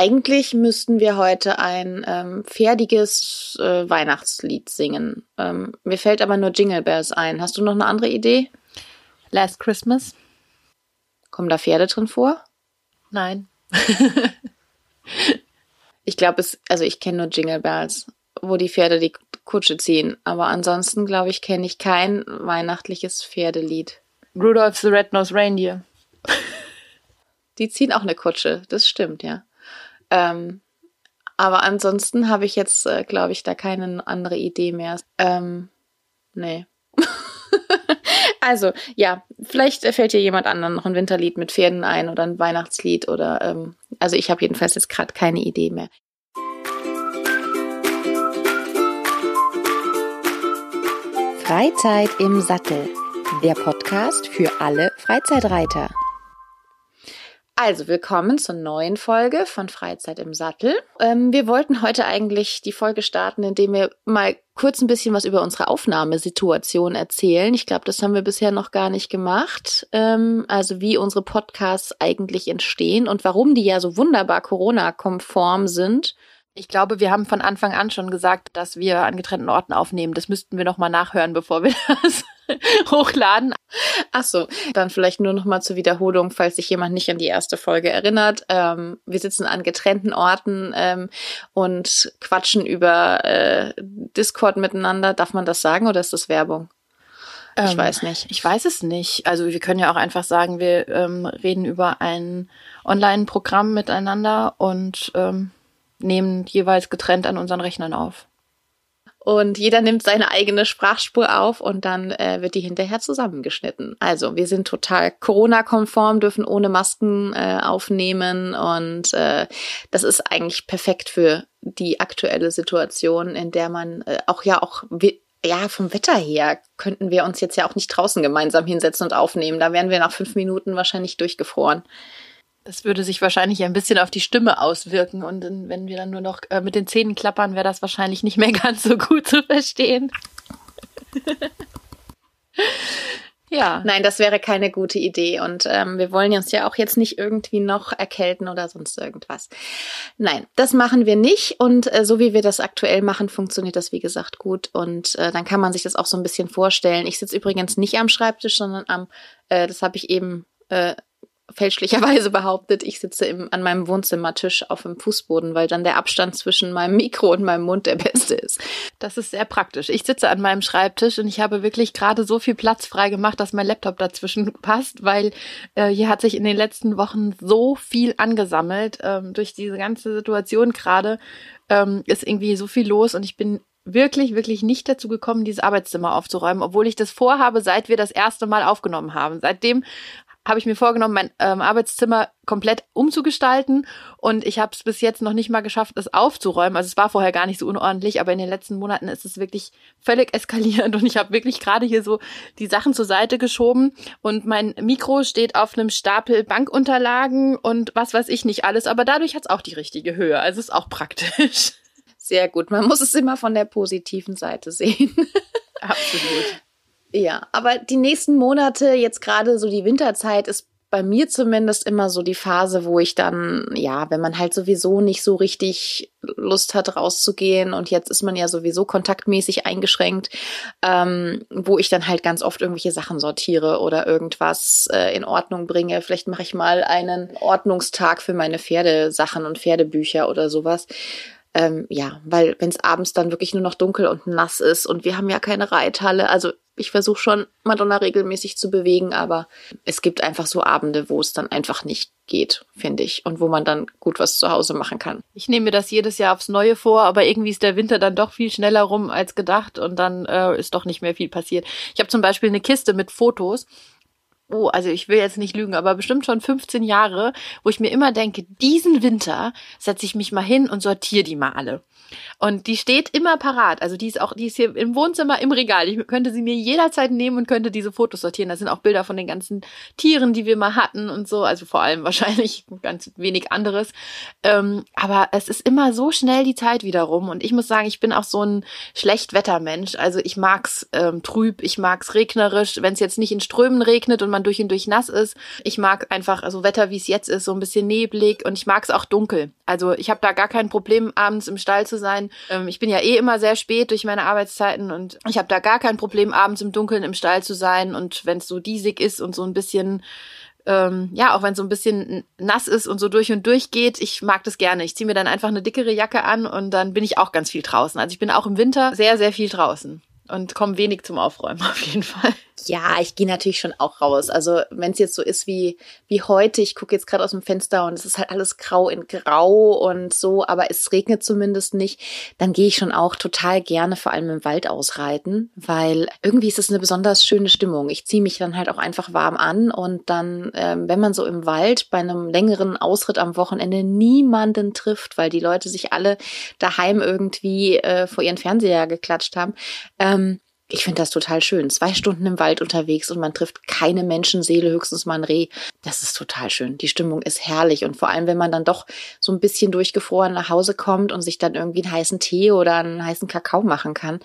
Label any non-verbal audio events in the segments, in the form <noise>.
eigentlich müssten wir heute ein ähm, fertiges äh, Weihnachtslied singen. Ähm, mir fällt aber nur Jingle Bells ein. Hast du noch eine andere Idee? Last Christmas? Kommen da Pferde drin vor? Nein. <laughs> ich glaube, es, also ich kenne nur Jingle Bells, wo die Pferde die Kutsche ziehen. Aber ansonsten, glaube ich, kenne ich kein weihnachtliches Pferdelied. Rudolph the Red-Nosed Reindeer. Die ziehen auch eine Kutsche, das stimmt, ja. Ähm, aber ansonsten habe ich jetzt, äh, glaube ich, da keine andere Idee mehr. Ähm, nee. <laughs> also, ja, vielleicht fällt dir jemand anderen noch ein Winterlied mit Pferden ein oder ein Weihnachtslied oder, ähm, also ich habe jedenfalls jetzt gerade keine Idee mehr. Freizeit im Sattel, der Podcast für alle Freizeitreiter. Also, willkommen zur neuen Folge von Freizeit im Sattel. Ähm, wir wollten heute eigentlich die Folge starten, indem wir mal kurz ein bisschen was über unsere Aufnahmesituation erzählen. Ich glaube, das haben wir bisher noch gar nicht gemacht. Ähm, also, wie unsere Podcasts eigentlich entstehen und warum die ja so wunderbar Corona-konform sind. Ich glaube, wir haben von Anfang an schon gesagt, dass wir an getrennten Orten aufnehmen. Das müssten wir noch mal nachhören, bevor wir <laughs> das hochladen. Ach so, dann vielleicht nur noch mal zur Wiederholung, falls sich jemand nicht an die erste Folge erinnert. Ähm, wir sitzen an getrennten Orten ähm, und quatschen über äh, Discord miteinander. Darf man das sagen oder ist das Werbung? Ich ähm, weiß nicht. Ich weiß es nicht. Also wir können ja auch einfach sagen, wir ähm, reden über ein Online-Programm miteinander und ähm, nehmen jeweils getrennt an unseren Rechnern auf. Und jeder nimmt seine eigene Sprachspur auf und dann äh, wird die hinterher zusammengeschnitten. Also wir sind total Corona-konform, dürfen ohne Masken äh, aufnehmen und äh, das ist eigentlich perfekt für die aktuelle Situation, in der man äh, auch ja auch ja, vom Wetter her könnten wir uns jetzt ja auch nicht draußen gemeinsam hinsetzen und aufnehmen. Da wären wir nach fünf Minuten wahrscheinlich durchgefroren. Das würde sich wahrscheinlich ein bisschen auf die Stimme auswirken und wenn wir dann nur noch äh, mit den Zähnen klappern, wäre das wahrscheinlich nicht mehr <laughs> ganz so gut zu verstehen. <laughs> ja. Nein, das wäre keine gute Idee und ähm, wir wollen uns ja auch jetzt nicht irgendwie noch erkälten oder sonst irgendwas. Nein, das machen wir nicht und äh, so wie wir das aktuell machen, funktioniert das wie gesagt gut und äh, dann kann man sich das auch so ein bisschen vorstellen. Ich sitze übrigens nicht am Schreibtisch, sondern am, äh, das habe ich eben äh, fälschlicherweise behauptet, ich sitze im, an meinem Wohnzimmertisch auf dem Fußboden, weil dann der Abstand zwischen meinem Mikro und meinem Mund der beste ist. Das ist sehr praktisch. Ich sitze an meinem Schreibtisch und ich habe wirklich gerade so viel Platz frei gemacht, dass mein Laptop dazwischen <laughs> passt, weil äh, hier hat sich in den letzten Wochen so viel angesammelt. Ähm, durch diese ganze Situation gerade ähm, ist irgendwie so viel los und ich bin wirklich, wirklich nicht dazu gekommen, dieses Arbeitszimmer aufzuräumen, obwohl ich das vorhabe, seit wir das erste Mal aufgenommen haben. Seitdem habe ich mir vorgenommen, mein ähm, Arbeitszimmer komplett umzugestalten und ich habe es bis jetzt noch nicht mal geschafft, es aufzuräumen. Also es war vorher gar nicht so unordentlich, aber in den letzten Monaten ist es wirklich völlig <laughs> eskalierend und ich habe wirklich gerade hier so die Sachen zur Seite geschoben und mein Mikro steht auf einem Stapel Bankunterlagen und was weiß ich nicht alles, aber dadurch hat es auch die richtige Höhe. Also ist auch praktisch. Sehr gut. Man muss es immer von der positiven Seite sehen. Absolut. Ja, aber die nächsten Monate, jetzt gerade so die Winterzeit, ist bei mir zumindest immer so die Phase, wo ich dann, ja, wenn man halt sowieso nicht so richtig Lust hat, rauszugehen und jetzt ist man ja sowieso kontaktmäßig eingeschränkt, ähm, wo ich dann halt ganz oft irgendwelche Sachen sortiere oder irgendwas äh, in Ordnung bringe. Vielleicht mache ich mal einen Ordnungstag für meine Pferdesachen und Pferdebücher oder sowas. Ähm, ja, weil wenn es abends dann wirklich nur noch dunkel und nass ist und wir haben ja keine Reithalle, also ich versuche schon Madonna regelmäßig zu bewegen, aber es gibt einfach so Abende, wo es dann einfach nicht geht, finde ich, und wo man dann gut was zu Hause machen kann. Ich nehme mir das jedes Jahr aufs Neue vor, aber irgendwie ist der Winter dann doch viel schneller rum als gedacht und dann äh, ist doch nicht mehr viel passiert. Ich habe zum Beispiel eine Kiste mit Fotos oh, also ich will jetzt nicht lügen, aber bestimmt schon 15 Jahre, wo ich mir immer denke, diesen Winter setze ich mich mal hin und sortiere die mal alle. Und die steht immer parat. Also die ist auch, die ist hier im Wohnzimmer im Regal. Ich könnte sie mir jederzeit nehmen und könnte diese Fotos sortieren. Da sind auch Bilder von den ganzen Tieren, die wir mal hatten und so. Also vor allem <laughs> wahrscheinlich ganz wenig anderes. Ähm, aber es ist immer so schnell die Zeit wieder rum. Und ich muss sagen, ich bin auch so ein Schlechtwettermensch. Also ich mag's ähm, trüb, ich mag's regnerisch. Wenn es jetzt nicht in Strömen regnet und man man durch und durch nass ist. Ich mag einfach also Wetter, wie es jetzt ist, so ein bisschen neblig und ich mag es auch dunkel. Also ich habe da gar kein Problem, abends im Stall zu sein. Ähm, ich bin ja eh immer sehr spät durch meine Arbeitszeiten und ich habe da gar kein Problem, abends im Dunkeln im Stall zu sein und wenn es so diesig ist und so ein bisschen ähm, ja, auch wenn es so ein bisschen nass ist und so durch und durch geht, ich mag das gerne. Ich ziehe mir dann einfach eine dickere Jacke an und dann bin ich auch ganz viel draußen. Also ich bin auch im Winter sehr, sehr viel draußen und komme wenig zum Aufräumen <laughs> auf jeden Fall. Ja, ich gehe natürlich schon auch raus. Also wenn es jetzt so ist wie, wie heute, ich gucke jetzt gerade aus dem Fenster und es ist halt alles grau in grau und so, aber es regnet zumindest nicht, dann gehe ich schon auch total gerne vor allem im Wald ausreiten, weil irgendwie ist es eine besonders schöne Stimmung. Ich ziehe mich dann halt auch einfach warm an und dann, ähm, wenn man so im Wald bei einem längeren Ausritt am Wochenende niemanden trifft, weil die Leute sich alle daheim irgendwie äh, vor ihren Fernseher geklatscht haben, ähm, ich finde das total schön. Zwei Stunden im Wald unterwegs und man trifft keine Menschenseele, höchstens mal ein Reh. Das ist total schön. Die Stimmung ist herrlich. Und vor allem, wenn man dann doch so ein bisschen durchgefroren nach Hause kommt und sich dann irgendwie einen heißen Tee oder einen heißen Kakao machen kann,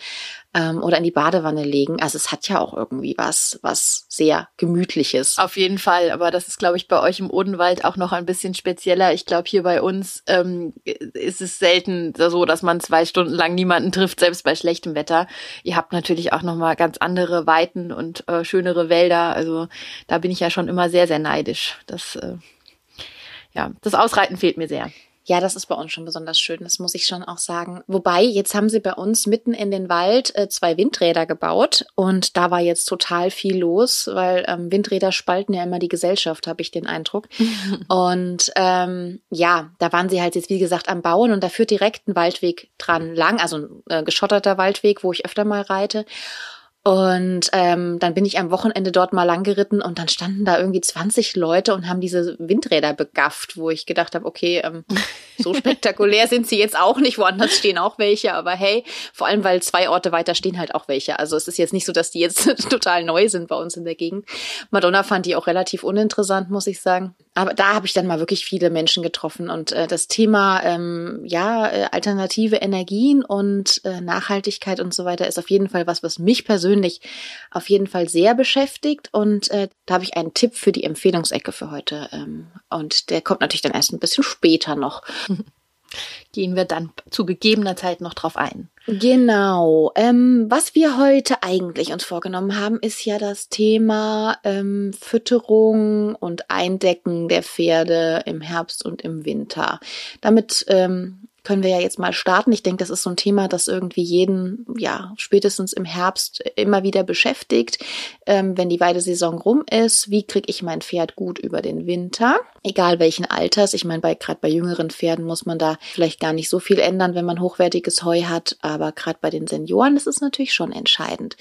ähm, oder in die Badewanne legen. Also es hat ja auch irgendwie was, was sehr gemütliches. Auf jeden Fall, aber das ist, glaube ich, bei euch im Odenwald auch noch ein bisschen spezieller. Ich glaube, hier bei uns ähm, ist es selten so, dass man zwei Stunden lang niemanden trifft, selbst bei schlechtem Wetter. Ihr habt natürlich auch noch mal ganz andere Weiten und äh, schönere Wälder. Also da bin ich ja schon immer sehr, sehr neidisch. Das äh, ja, das Ausreiten fehlt mir sehr. Ja, das ist bei uns schon besonders schön, das muss ich schon auch sagen. Wobei, jetzt haben sie bei uns mitten in den Wald äh, zwei Windräder gebaut und da war jetzt total viel los, weil ähm, Windräder spalten ja immer die Gesellschaft, habe ich den Eindruck. <laughs> und ähm, ja, da waren sie halt jetzt, wie gesagt, am Bauen und da führt direkt ein Waldweg dran lang, also ein äh, geschotterter Waldweg, wo ich öfter mal reite. Und ähm, dann bin ich am Wochenende dort mal lang geritten und dann standen da irgendwie 20 Leute und haben diese Windräder begafft, wo ich gedacht habe, okay, ähm, so <laughs> spektakulär sind sie jetzt auch nicht. Woanders stehen auch welche, aber hey, vor allem, weil zwei Orte weiter stehen halt auch welche. Also es ist jetzt nicht so, dass die jetzt <laughs> total neu sind bei uns in der Gegend. Madonna fand die auch relativ uninteressant, muss ich sagen. Aber da habe ich dann mal wirklich viele Menschen getroffen und äh, das Thema ähm, ja äh, alternative Energien und äh, Nachhaltigkeit und so weiter ist auf jeden Fall was, was mich persönlich auf jeden Fall sehr beschäftigt und äh, da habe ich einen Tipp für die Empfehlungsecke für heute ähm, und der kommt natürlich dann erst ein bisschen später noch. <laughs> Gehen wir dann zu gegebener Zeit noch drauf ein. Genau. Ähm, was wir heute eigentlich uns vorgenommen haben, ist ja das Thema ähm, Fütterung und Eindecken der Pferde im Herbst und im Winter. Damit ähm, können wir ja jetzt mal starten. Ich denke, das ist so ein Thema, das irgendwie jeden, ja, spätestens im Herbst immer wieder beschäftigt, ähm, wenn die Weidesaison rum ist. Wie kriege ich mein Pferd gut über den Winter? Egal welchen Alters. Ich meine, bei gerade bei jüngeren Pferden muss man da vielleicht gar nicht so viel ändern, wenn man hochwertiges Heu hat. Aber gerade bei den Senioren ist es natürlich schon entscheidend.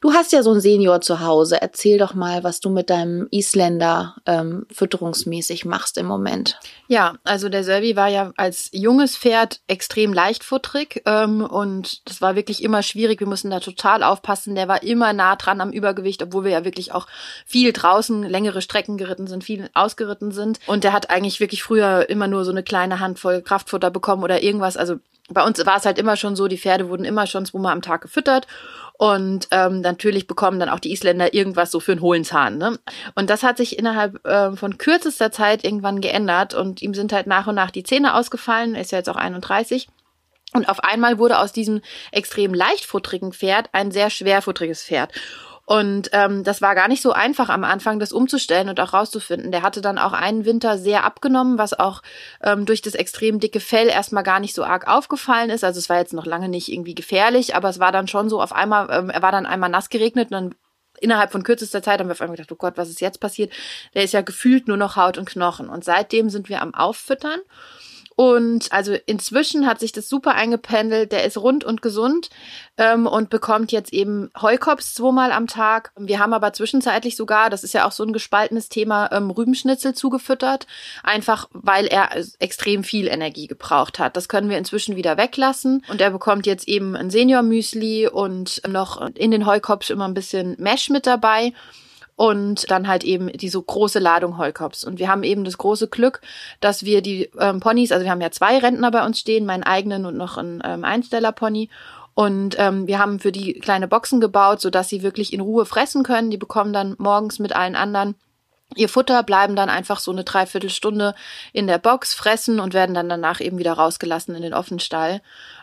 Du hast ja so einen Senior zu Hause. Erzähl doch mal, was du mit deinem Isländer ähm, fütterungsmäßig machst im Moment. Ja, also der Selby war ja als junges Pferd Pferd extrem leichtfutterig ähm, und das war wirklich immer schwierig. Wir mussten da total aufpassen. Der war immer nah dran am Übergewicht, obwohl wir ja wirklich auch viel draußen längere Strecken geritten sind, viel ausgeritten sind. Und der hat eigentlich wirklich früher immer nur so eine kleine Handvoll Kraftfutter bekommen oder irgendwas. Also bei uns war es halt immer schon so, die Pferde wurden immer schon zweimal am Tag gefüttert und ähm, natürlich bekommen dann auch die Isländer irgendwas so für einen hohlen Zahn. Ne? Und das hat sich innerhalb äh, von kürzester Zeit irgendwann geändert und ihm sind halt nach und nach die Zähne ausgefallen. Er ist ja jetzt auch 31. Und auf einmal wurde aus diesem extrem leichtfutterigen Pferd ein sehr schwerfutteriges Pferd. Und ähm, das war gar nicht so einfach am Anfang, das umzustellen und auch rauszufinden. Der hatte dann auch einen Winter sehr abgenommen, was auch ähm, durch das extrem dicke Fell erstmal gar nicht so arg aufgefallen ist. Also es war jetzt noch lange nicht irgendwie gefährlich, aber es war dann schon so auf einmal, ähm, er war dann einmal nass geregnet und dann innerhalb von kürzester Zeit haben wir auf einmal gedacht, oh Gott, was ist jetzt passiert? Der ist ja gefühlt nur noch Haut und Knochen. Und seitdem sind wir am Auffüttern. Und also inzwischen hat sich das super eingependelt. Der ist rund und gesund ähm, und bekommt jetzt eben Heukops zweimal am Tag. Wir haben aber zwischenzeitlich sogar, das ist ja auch so ein gespaltenes Thema, ähm, Rübenschnitzel zugefüttert, einfach weil er extrem viel Energie gebraucht hat. Das können wir inzwischen wieder weglassen. Und er bekommt jetzt eben ein Senior-Müsli und noch in den Heukops immer ein bisschen Mesh mit dabei und dann halt eben diese große Ladung Heukops. Und wir haben eben das große Glück, dass wir die ähm, Ponys, also wir haben ja zwei Rentner bei uns stehen, meinen eigenen und noch einen ähm, Einsteller-Pony. Und ähm, wir haben für die kleine Boxen gebaut, sodass sie wirklich in Ruhe fressen können. Die bekommen dann morgens mit allen anderen ihr Futter, bleiben dann einfach so eine Dreiviertelstunde in der Box, fressen und werden dann danach eben wieder rausgelassen in den Offenstall.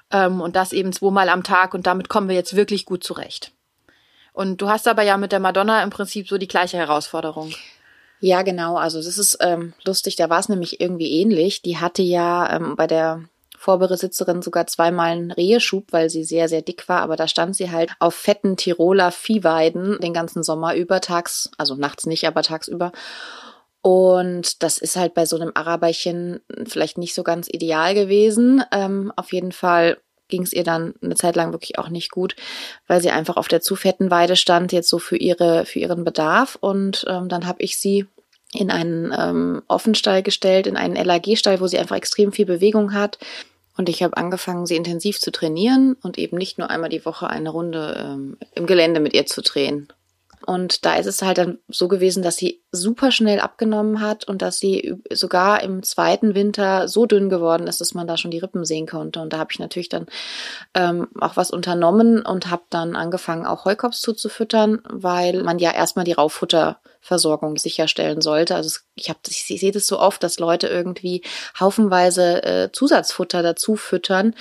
Ähm, und das eben zweimal am Tag und damit kommen wir jetzt wirklich gut zurecht. Und du hast aber ja mit der Madonna im Prinzip so die gleiche Herausforderung. Ja, genau. Also das ist ähm, lustig. Da war es nämlich irgendwie ähnlich. Die hatte ja ähm, bei der Vorbesitzerin sogar zweimal einen Reheschub, weil sie sehr, sehr dick war. Aber da stand sie halt auf fetten Tiroler Viehweiden den ganzen Sommer über tags, also nachts nicht, aber tagsüber. Und das ist halt bei so einem Araberchen vielleicht nicht so ganz ideal gewesen. Ähm, auf jeden Fall ging es ihr dann eine Zeit lang wirklich auch nicht gut, weil sie einfach auf der zu fetten Weide stand, jetzt so für ihre, für ihren Bedarf. Und ähm, dann habe ich sie in einen ähm, Offenstall gestellt, in einen LAG-Stall, wo sie einfach extrem viel Bewegung hat. Und ich habe angefangen, sie intensiv zu trainieren und eben nicht nur einmal die Woche eine Runde ähm, im Gelände mit ihr zu drehen. Und da ist es halt dann so gewesen, dass sie super schnell abgenommen hat und dass sie sogar im zweiten Winter so dünn geworden ist, dass man da schon die Rippen sehen konnte. Und da habe ich natürlich dann ähm, auch was unternommen und habe dann angefangen, auch Heukops zuzufüttern, weil man ja erstmal die Rauffutterversorgung sicherstellen sollte. Also ich habe, ich, ich sehe das so oft, dass Leute irgendwie haufenweise äh, Zusatzfutter dazu füttern,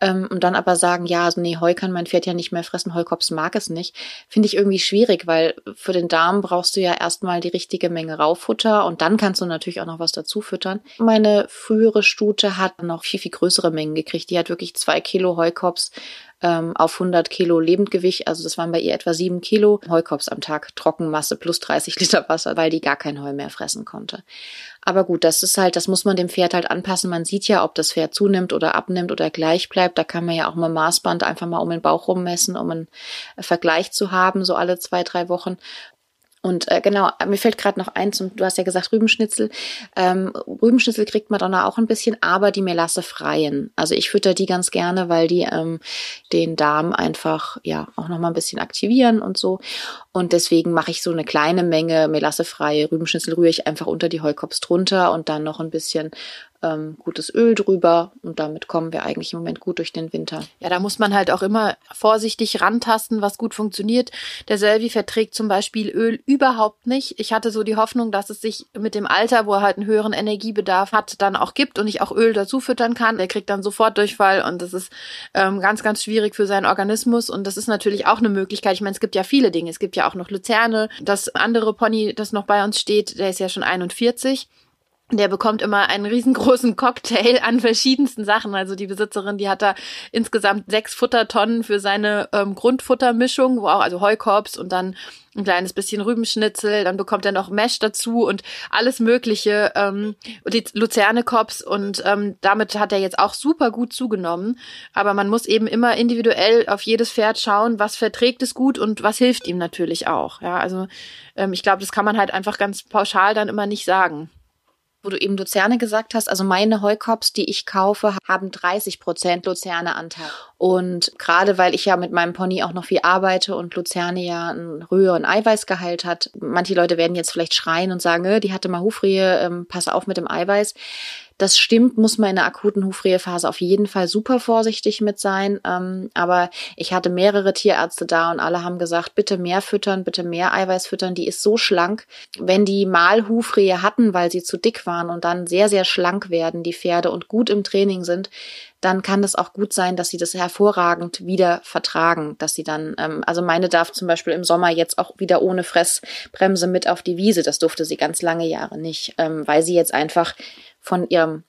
ähm, und dann aber sagen, ja, also nee, Heu kann mein Pferd ja nicht mehr fressen, Heukops mag es nicht, finde ich irgendwie schwierig, weil für den Darm brauchst du ja erstmal die richtige Menge Rauffutter und dann kannst du natürlich auch noch was dazu füttern. Meine frühere Stute hat noch viel, viel größere Mengen gekriegt. Die hat wirklich zwei Kilo Heukops ähm, auf 100 Kilo Lebendgewicht. Also das waren bei ihr etwa sieben Kilo Heukops am Tag, Trockenmasse plus 30 Liter Wasser, weil die gar kein Heu mehr fressen konnte. Aber gut, das ist halt, das muss man dem Pferd halt anpassen. Man sieht ja, ob das Pferd zunimmt oder abnimmt oder gleich bleibt. Da kann man ja auch mal Maßband einfach mal um den Bauch rummessen, um einen Vergleich zu haben, so alle zwei, drei Wochen. Und äh, genau, mir fällt gerade noch eins, und du hast ja gesagt Rübenschnitzel. Ähm, Rübenschnitzel kriegt Madonna auch ein bisschen, aber die Melasse freien. Also ich fütter die ganz gerne, weil die ähm, den Darm einfach ja auch nochmal ein bisschen aktivieren und so. Und deswegen mache ich so eine kleine Menge melassefreie Rübenschnitzel, rühre ich einfach unter die Heukops drunter und dann noch ein bisschen ähm, gutes Öl drüber und damit kommen wir eigentlich im Moment gut durch den Winter. Ja, da muss man halt auch immer vorsichtig rantasten, was gut funktioniert. Der Selvi verträgt zum Beispiel Öl überhaupt nicht. Ich hatte so die Hoffnung, dass es sich mit dem Alter, wo er halt einen höheren Energiebedarf hat, dann auch gibt und ich auch Öl dazu füttern kann. Der kriegt dann sofort Durchfall und das ist ähm, ganz, ganz schwierig für seinen Organismus und das ist natürlich auch eine Möglichkeit. Ich meine, es gibt ja viele Dinge. Es gibt ja auch noch Luzerne. Das andere Pony, das noch bei uns steht, der ist ja schon 41 der bekommt immer einen riesengroßen Cocktail an verschiedensten Sachen. Also die Besitzerin, die hat da insgesamt sechs Futtertonnen für seine ähm, Grundfuttermischung, wo auch also Heukorbs und dann ein kleines bisschen Rübenschnitzel, dann bekommt er noch Mesh dazu und alles Mögliche, ähm, die Luzernekops und ähm, damit hat er jetzt auch super gut zugenommen. Aber man muss eben immer individuell auf jedes Pferd schauen, was verträgt es gut und was hilft ihm natürlich auch. Ja, also ähm, ich glaube, das kann man halt einfach ganz pauschal dann immer nicht sagen wo du eben Luzerne gesagt hast, also meine Heukops, die ich kaufe, haben 30 Prozent Luzerneanteil. Und gerade weil ich ja mit meinem Pony auch noch viel arbeite und Luzerne ja einen höheren Eiweißgehalt hat, manche Leute werden jetzt vielleicht schreien und sagen, äh, die hatte mal Hufrehe, ähm, pass auf mit dem Eiweiß. Das stimmt, muss man in der akuten Hufrehephase auf jeden Fall super vorsichtig mit sein. Ähm, aber ich hatte mehrere Tierärzte da und alle haben gesagt, bitte mehr füttern, bitte mehr Eiweiß füttern. Die ist so schlank. Wenn die mal Hufrehe hatten, weil sie zu dick waren und dann sehr, sehr schlank werden, die Pferde und gut im Training sind, dann kann das auch gut sein, dass sie das hervorragend wieder vertragen, dass sie dann, ähm, also meine darf zum Beispiel im Sommer jetzt auch wieder ohne Fressbremse mit auf die Wiese. Das durfte sie ganz lange Jahre nicht, ähm, weil sie jetzt einfach von ihrem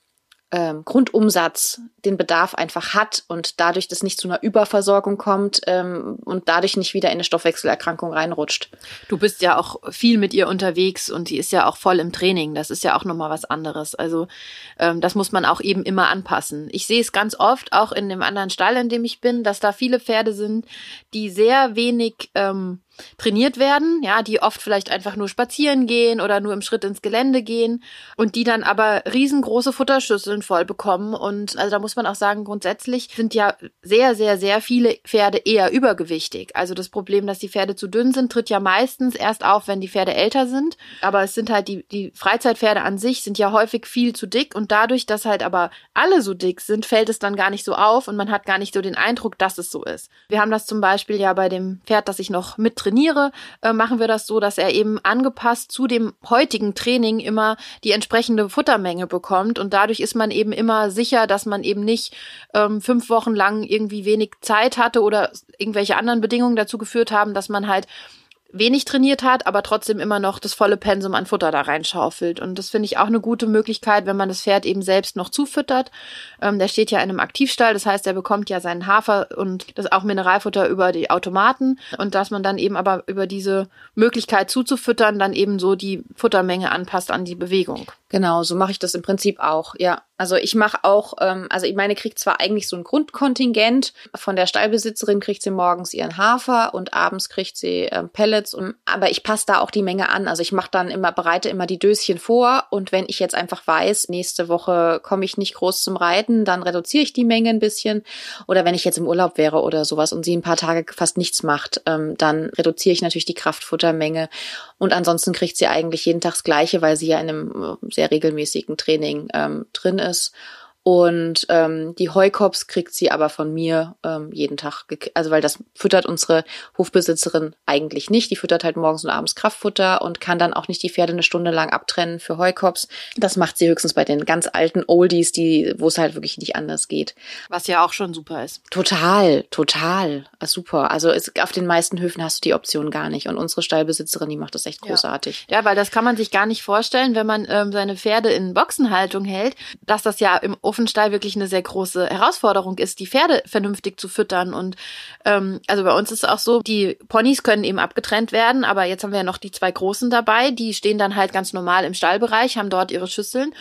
ähm, Grundumsatz den Bedarf einfach hat und dadurch das nicht zu einer Überversorgung kommt ähm, und dadurch nicht wieder in eine Stoffwechselerkrankung reinrutscht. Du bist ja auch viel mit ihr unterwegs und die ist ja auch voll im Training. Das ist ja auch nochmal was anderes. Also ähm, das muss man auch eben immer anpassen. Ich sehe es ganz oft auch in dem anderen Stall, in dem ich bin, dass da viele Pferde sind, die sehr wenig ähm, trainiert werden, ja, die oft vielleicht einfach nur spazieren gehen oder nur im Schritt ins Gelände gehen und die dann aber riesengroße Futterschüsseln voll bekommen. Und also da muss man auch sagen, grundsätzlich sind ja sehr, sehr, sehr viele Pferde eher übergewichtig. Also das Problem, dass die Pferde zu dünn sind, tritt ja meistens erst auf, wenn die Pferde älter sind. Aber es sind halt die, die Freizeitpferde an sich sind ja häufig viel zu dick und dadurch, dass halt aber alle so dick sind, fällt es dann gar nicht so auf und man hat gar nicht so den Eindruck, dass es so ist. Wir haben das zum Beispiel ja bei dem Pferd, das ich noch mit trainiere, äh, machen wir das so, dass er eben angepasst zu dem heutigen Training immer die entsprechende Futtermenge bekommt. Und dadurch ist man eben immer sicher, dass man eben nicht ähm, fünf Wochen lang irgendwie wenig Zeit hatte oder irgendwelche anderen Bedingungen dazu geführt haben, dass man halt wenig trainiert hat, aber trotzdem immer noch das volle Pensum an Futter da reinschaufelt. Und das finde ich auch eine gute Möglichkeit, wenn man das Pferd eben selbst noch zufüttert. Ähm, der steht ja in einem Aktivstall, das heißt, er bekommt ja seinen Hafer und das auch Mineralfutter über die Automaten und dass man dann eben aber über diese Möglichkeit zuzufüttern dann eben so die Futtermenge anpasst an die Bewegung. Genau, so mache ich das im Prinzip auch, ja. Also ich mache auch, ähm, also ich meine, kriegt zwar eigentlich so ein Grundkontingent. Von der Stallbesitzerin kriegt sie morgens ihren Hafer und abends kriegt sie ähm, Pellets. Und, aber ich passe da auch die Menge an. Also ich mache dann immer, bereite immer die Döschen vor. Und wenn ich jetzt einfach weiß, nächste Woche komme ich nicht groß zum Reiten, dann reduziere ich die Menge ein bisschen. Oder wenn ich jetzt im Urlaub wäre oder sowas und sie ein paar Tage fast nichts macht, ähm, dann reduziere ich natürlich die Kraftfuttermenge. Und ansonsten kriegt sie eigentlich jeden Tag das Gleiche, weil sie ja in einem äh, sehr regelmäßigen Training ähm, drin ist. Und ähm, die Heukops kriegt sie aber von mir ähm, jeden Tag, also weil das füttert unsere Hofbesitzerin eigentlich nicht. Die füttert halt morgens und abends Kraftfutter und kann dann auch nicht die Pferde eine Stunde lang abtrennen für Heukops. Das macht sie höchstens bei den ganz alten Oldies, die, wo es halt wirklich nicht anders geht. Was ja auch schon super ist. Total, total, ah, super. Also es, auf den meisten Höfen hast du die Option gar nicht. Und unsere Stallbesitzerin, die macht das echt großartig. Ja, ja weil das kann man sich gar nicht vorstellen, wenn man ähm, seine Pferde in Boxenhaltung hält, dass das ja im Ofenstall wirklich eine sehr große Herausforderung ist, die Pferde vernünftig zu füttern. Und ähm, also bei uns ist es auch so, die Ponys können eben abgetrennt werden, aber jetzt haben wir ja noch die zwei großen dabei, die stehen dann halt ganz normal im Stallbereich, haben dort ihre Schüsseln.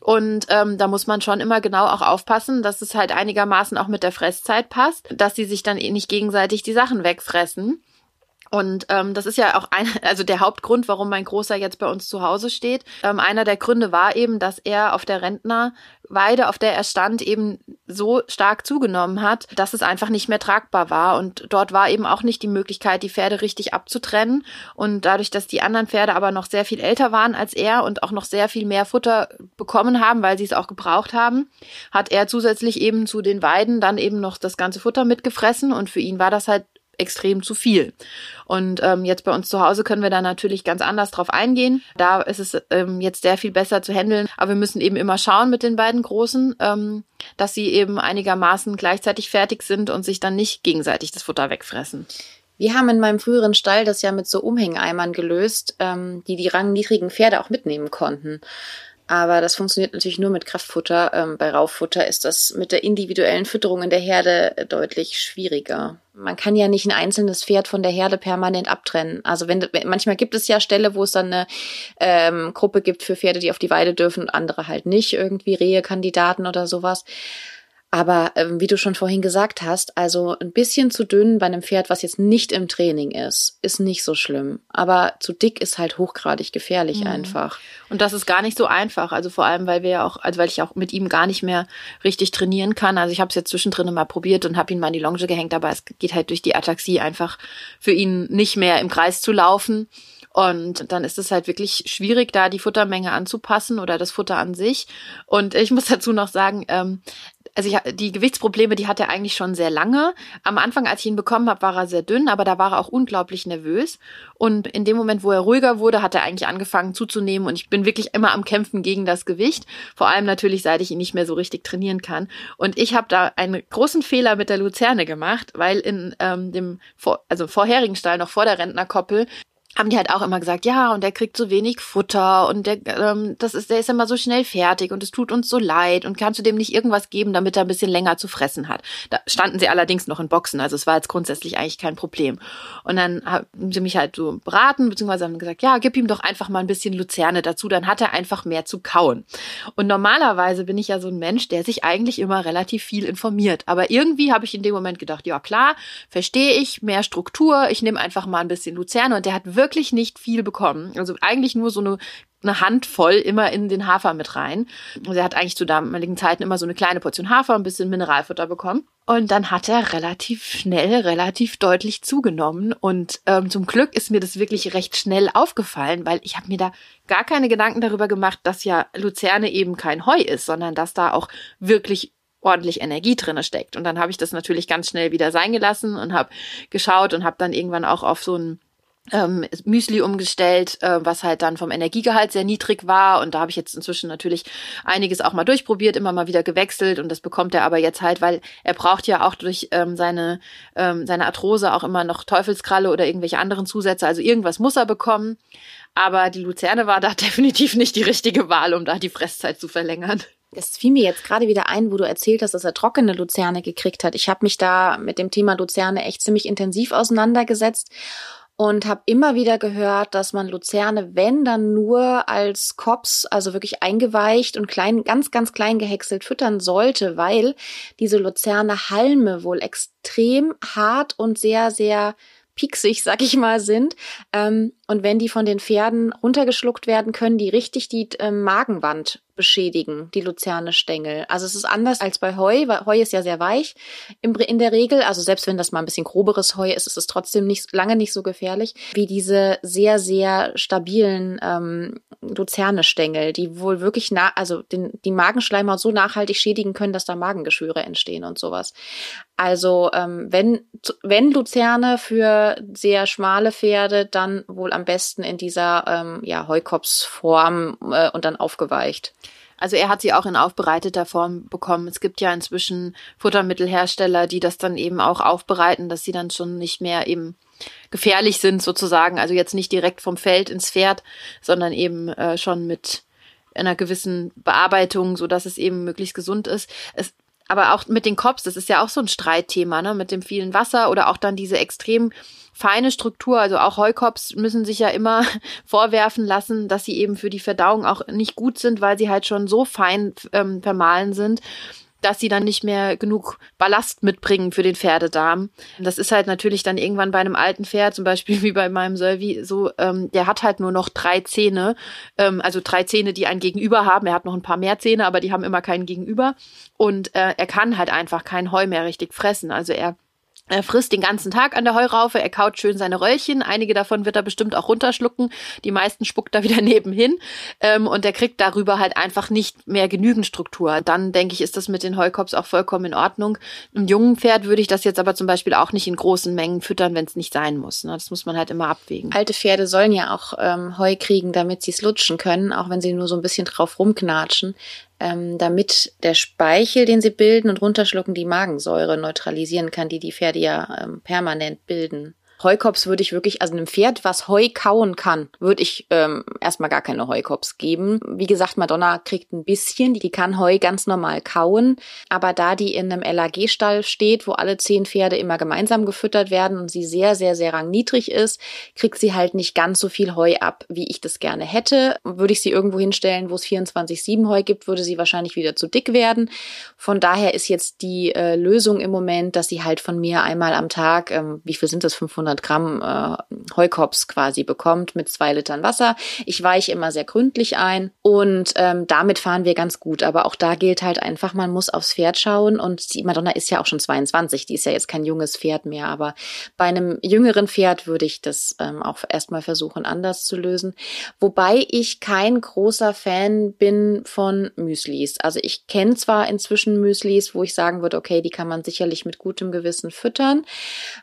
Und ähm, da muss man schon immer genau auch aufpassen, dass es halt einigermaßen auch mit der Fresszeit passt, dass sie sich dann eh nicht gegenseitig die Sachen wegfressen. Und ähm, das ist ja auch ein, <laughs> also der Hauptgrund, warum mein Großer jetzt bei uns zu Hause steht. Ähm, einer der Gründe war eben, dass er auf der Rentnerweide, auf der er stand, eben so stark zugenommen hat, dass es einfach nicht mehr tragbar war. Und dort war eben auch nicht die Möglichkeit, die Pferde richtig abzutrennen. Und dadurch, dass die anderen Pferde aber noch sehr viel älter waren als er und auch noch sehr viel mehr Futter bekommen haben, weil sie es auch gebraucht haben, hat er zusätzlich eben zu den Weiden dann eben noch das ganze Futter mitgefressen. Und für ihn war das halt extrem zu viel. Und ähm, jetzt bei uns zu Hause können wir da natürlich ganz anders drauf eingehen. Da ist es ähm, jetzt sehr viel besser zu handeln. Aber wir müssen eben immer schauen mit den beiden Großen, ähm, dass sie eben einigermaßen gleichzeitig fertig sind und sich dann nicht gegenseitig das Futter wegfressen. Wir haben in meinem früheren Stall das ja mit so Umhängeeimern gelöst, ähm, die die rangniedrigen Pferde auch mitnehmen konnten. Aber das funktioniert natürlich nur mit Kraftfutter. Ähm, bei Rauffutter ist das mit der individuellen Fütterung in der Herde äh, deutlich schwieriger. Man kann ja nicht ein einzelnes Pferd von der Herde permanent abtrennen. Also wenn manchmal gibt es ja Ställe, wo es dann eine ähm, Gruppe gibt für Pferde, die auf die Weide dürfen und andere halt nicht, irgendwie Rehe-Kandidaten oder sowas. Aber ähm, wie du schon vorhin gesagt hast, also ein bisschen zu dünn bei einem Pferd, was jetzt nicht im Training ist, ist nicht so schlimm. Aber zu dick ist halt hochgradig gefährlich mhm. einfach. Und das ist gar nicht so einfach. Also vor allem, weil wir ja auch, also weil ich auch mit ihm gar nicht mehr richtig trainieren kann. Also ich habe es jetzt zwischendrin mal probiert und habe ihn mal in die Longe gehängt, aber es geht halt durch die Ataxie einfach für ihn nicht mehr im Kreis zu laufen. Und dann ist es halt wirklich schwierig, da die Futtermenge anzupassen oder das Futter an sich. Und ich muss <laughs> dazu noch sagen, ähm, also ich, die Gewichtsprobleme, die hat er eigentlich schon sehr lange. Am Anfang, als ich ihn bekommen habe, war er sehr dünn, aber da war er auch unglaublich nervös. Und in dem Moment, wo er ruhiger wurde, hat er eigentlich angefangen zuzunehmen. Und ich bin wirklich immer am Kämpfen gegen das Gewicht. Vor allem natürlich, seit ich ihn nicht mehr so richtig trainieren kann. Und ich habe da einen großen Fehler mit der Luzerne gemacht, weil in ähm, dem vor, also vorherigen Stall, noch vor der Rentnerkoppel, haben die halt auch immer gesagt, ja, und der kriegt so wenig Futter und der, ähm, das ist, der ist immer so schnell fertig und es tut uns so leid und kannst du dem nicht irgendwas geben, damit er ein bisschen länger zu fressen hat. Da standen sie allerdings noch in Boxen, also es war jetzt grundsätzlich eigentlich kein Problem. Und dann haben sie mich halt so beraten, beziehungsweise haben gesagt, ja, gib ihm doch einfach mal ein bisschen Luzerne dazu, dann hat er einfach mehr zu kauen. Und normalerweise bin ich ja so ein Mensch, der sich eigentlich immer relativ viel informiert. Aber irgendwie habe ich in dem Moment gedacht, ja klar, verstehe ich, mehr Struktur, ich nehme einfach mal ein bisschen Luzerne und der hat wirklich nicht viel bekommen. Also eigentlich nur so eine eine Handvoll immer in den Hafer mit rein. Und er hat eigentlich zu damaligen Zeiten immer so eine kleine Portion Hafer, ein bisschen Mineralfutter bekommen. Und dann hat er relativ schnell, relativ deutlich zugenommen. Und ähm, zum Glück ist mir das wirklich recht schnell aufgefallen, weil ich habe mir da gar keine Gedanken darüber gemacht, dass ja Luzerne eben kein Heu ist, sondern dass da auch wirklich ordentlich Energie drinne steckt. Und dann habe ich das natürlich ganz schnell wieder sein gelassen und habe geschaut und habe dann irgendwann auch auf so ein ähm, Müsli umgestellt, äh, was halt dann vom Energiegehalt sehr niedrig war. Und da habe ich jetzt inzwischen natürlich einiges auch mal durchprobiert, immer mal wieder gewechselt. Und das bekommt er aber jetzt halt, weil er braucht ja auch durch ähm, seine, ähm, seine Arthrose auch immer noch Teufelskralle oder irgendwelche anderen Zusätze. Also irgendwas muss er bekommen. Aber die Luzerne war da <laughs> definitiv nicht die richtige Wahl, um da die Fresszeit zu verlängern. Es fiel mir jetzt gerade wieder ein, wo du erzählt hast, dass er trockene Luzerne gekriegt hat. Ich habe mich da mit dem Thema Luzerne echt ziemlich intensiv auseinandergesetzt und habe immer wieder gehört, dass man Luzerne, wenn dann nur als Kops, also wirklich eingeweicht und klein, ganz, ganz klein gehäckselt füttern sollte, weil diese Luzerne Halme wohl extrem hart und sehr, sehr pieksig, <laughs> sag ich mal, sind. Ähm, und wenn die von den Pferden runtergeschluckt werden, können die richtig die ähm, Magenwand beschädigen, die Luzerne-Stängel. Also es ist anders als bei Heu, weil Heu ist ja sehr weich in der Regel. Also selbst wenn das mal ein bisschen groberes Heu ist, ist es trotzdem nicht lange nicht so gefährlich wie diese sehr, sehr stabilen ähm, Luzerne-Stängel, die wohl wirklich nah, also den, die Magenschleimhaut so nachhaltig schädigen können, dass da Magengeschwüre entstehen und sowas. Also ähm, wenn, wenn Luzerne für sehr schmale Pferde, dann wohl am besten in dieser ähm, ja, Heukopsform äh, und dann aufgeweicht. Also er hat sie auch in aufbereiteter Form bekommen. Es gibt ja inzwischen Futtermittelhersteller, die das dann eben auch aufbereiten, dass sie dann schon nicht mehr eben gefährlich sind sozusagen. Also jetzt nicht direkt vom Feld ins Pferd, sondern eben äh, schon mit einer gewissen Bearbeitung, so dass es eben möglichst gesund ist. Es, aber auch mit den Cops, das ist ja auch so ein Streitthema, ne, mit dem vielen Wasser oder auch dann diese extrem feine Struktur, also auch Heukops müssen sich ja immer <laughs> vorwerfen lassen, dass sie eben für die Verdauung auch nicht gut sind, weil sie halt schon so fein ähm, vermahlen sind dass sie dann nicht mehr genug Ballast mitbringen für den Pferdedarm. Das ist halt natürlich dann irgendwann bei einem alten Pferd, zum Beispiel <laughs> wie bei meinem Sölvi, so, ähm, der hat halt nur noch drei Zähne, ähm, also drei Zähne, die ein Gegenüber haben. Er hat noch ein paar mehr Zähne, aber die haben immer keinen Gegenüber. Und äh, er kann halt einfach kein Heu mehr richtig fressen. Also er er frisst den ganzen Tag an der Heuraufe, er kaut schön seine Röllchen. Einige davon wird er bestimmt auch runterschlucken. Die meisten spuckt er wieder <laughs> nebenhin. Ähm, und er kriegt darüber halt einfach nicht mehr genügend Struktur. Dann denke ich, ist das mit den Heukops auch vollkommen in Ordnung. Einem jungen Pferd würde ich das jetzt aber zum Beispiel auch nicht in großen Mengen füttern, wenn es nicht sein muss. Ne? Das muss man halt immer abwägen. Alte Pferde sollen ja auch ähm, Heu kriegen, damit sie es lutschen können, auch wenn sie nur so ein bisschen drauf rumknatschen ähm, damit der Speichel, den sie bilden und runterschlucken, die Magensäure neutralisieren kann, die die Pferde ja ähm, permanent bilden. Heukops würde ich wirklich, also einem Pferd, was Heu kauen kann, würde ich ähm, erstmal gar keine Heukops geben. Wie gesagt, Madonna kriegt ein bisschen, die kann Heu ganz normal kauen, aber da die in einem LAG-Stall steht, wo alle zehn Pferde immer gemeinsam gefüttert werden und sie sehr, sehr, sehr rangniedrig ist, kriegt sie halt nicht ganz so viel Heu ab, wie ich das gerne hätte. Würde ich sie irgendwo hinstellen, wo es 24-7 Heu gibt, würde sie wahrscheinlich wieder zu dick werden. Von daher ist jetzt die äh, Lösung im Moment, dass sie halt von mir einmal am Tag, ähm, wie viel sind das, 500 500 Gramm äh, Heukops quasi bekommt mit zwei Litern Wasser. Ich weiche immer sehr gründlich ein und ähm, damit fahren wir ganz gut. Aber auch da gilt halt einfach, man muss aufs Pferd schauen und die Madonna ist ja auch schon 22, die ist ja jetzt kein junges Pferd mehr. Aber bei einem jüngeren Pferd würde ich das ähm, auch erstmal versuchen, anders zu lösen. Wobei ich kein großer Fan bin von Müslis. Also ich kenne zwar inzwischen Müslis, wo ich sagen würde, okay, die kann man sicherlich mit gutem Gewissen füttern.